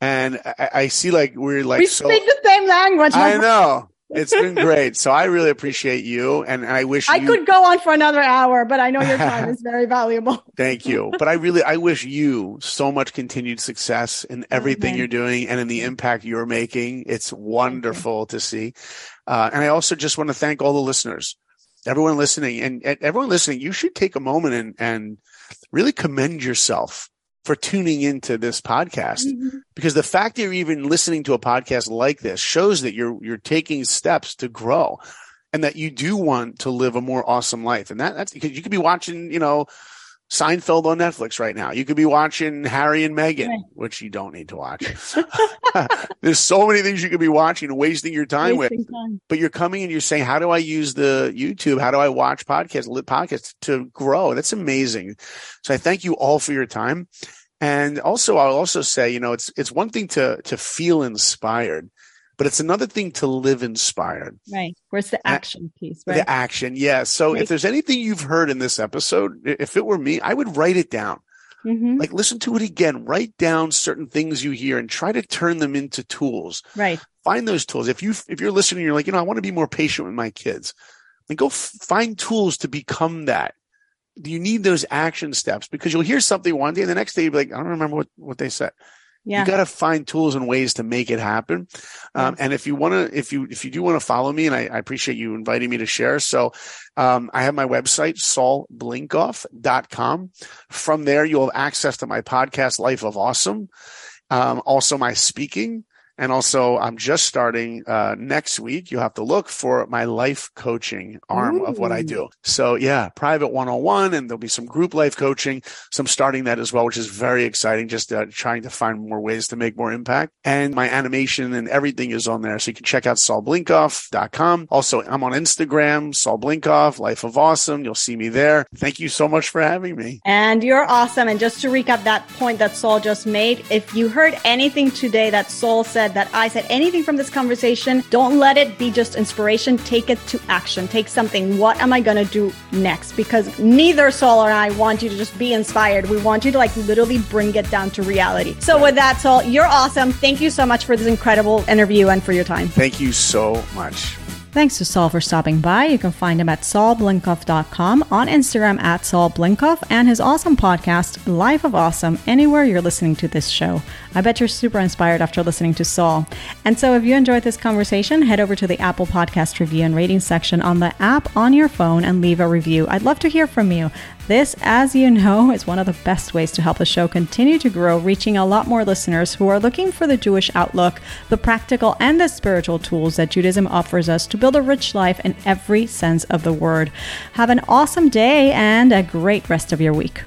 [SPEAKER 2] and I, I see like we're like
[SPEAKER 1] we
[SPEAKER 2] so
[SPEAKER 1] speak the same language.
[SPEAKER 2] I know. It's been great. So I really appreciate you. And I wish
[SPEAKER 1] I
[SPEAKER 2] you
[SPEAKER 1] could go on for another hour, but I know your time is very valuable.
[SPEAKER 2] Thank you. But I really, I wish you so much continued success in everything
[SPEAKER 1] Amen.
[SPEAKER 2] you're doing and in the impact you're making. It's wonderful to see. Uh, and I also just want to thank all the listeners, everyone listening and, and everyone listening. You should take a moment and, and really commend yourself for tuning into this podcast mm-hmm. because the fact that you're even listening to a podcast like this shows that you're, you're taking steps to grow and that you do want to live a more awesome life. And that, that's because you could be watching, you know, Seinfeld on Netflix right now. You could be watching Harry and Meghan,
[SPEAKER 1] Right.
[SPEAKER 2] which you don't need to watch. There's so many things you could be watching and wasting your time with,
[SPEAKER 1] time.
[SPEAKER 2] but you're coming and you're saying, how do I use the YouTube? How do I watch podcasts, lit podcasts to grow? That's amazing. So I thank you all for your time. And also, I'll also say, you know, it's, it's one thing to, to feel inspired, but it's another thing to live inspired.
[SPEAKER 1] Right. Where's the action piece? Right.
[SPEAKER 2] The action. Yeah. So
[SPEAKER 1] Right.
[SPEAKER 2] if there's anything you've heard in this episode, if it were me, I would write it down.
[SPEAKER 1] Mhm.
[SPEAKER 2] Like listen to it again, write down certain things you hear and try to turn them into tools.
[SPEAKER 1] Right.
[SPEAKER 2] Find those tools. If you, if you're listening, you're like, you know, I want to be more patient with my kids then go f- find tools to become that. You need those action steps because you'll hear something one day and the next day you'll be like, I don't remember what, what they said.
[SPEAKER 1] Yeah.
[SPEAKER 2] You got to find tools and ways to make it happen. Um, and if you want to, if you, if you do want to follow me and I, I appreciate you inviting me to share. So, um, I have my website, saulblinkoff.com. From there, you'll have access to my podcast, Life of Awesome. Um, also my speaking. And also I'm just starting, uh, next week. You'll have to look for my life coaching arm of what I do. So yeah, private one-on-one and there'll be some group life coaching. So I'm starting that as well, which is very exciting. Just uh, trying to find more ways to make more impact. And my animation and everything is on there. So you can check out saulblinkoff.com. Also, I'm on Instagram, Saul Blinkoff, Life of Awesome. You'll see me there. Thank you so much for having me.
[SPEAKER 1] And you're awesome. And just to recap that point that Saul just made, if you heard anything today that Saul said, that I said, anything from this conversation, don't let it be just inspiration. Take it to action. Take something. What am I going to do next? Because neither Saul or I want you to just be inspired. We want you to like literally bring it down to reality. So with that, Saul, you're awesome. Thank you so much for this incredible interview and for your time.
[SPEAKER 2] Thank you so much.
[SPEAKER 3] Thanks to Saul for stopping by. You can find him at saulblinkoff.com, on Instagram at Saul Blinkoff, and his awesome podcast, Life of Awesome, anywhere you're listening to this show. I bet you're super inspired after listening to Saul. And so if you enjoyed this conversation, head over to the Apple Podcast review and rating section on the app on your phone and leave a review. I'd love to hear from you. This, as you know, is one of the best ways to help the show continue to grow, reaching a lot more listeners who are looking for the Jewish outlook, the practical and the spiritual tools that Judaism offers us to build a rich life in every sense of the word. Have an awesome day and a great rest of your week.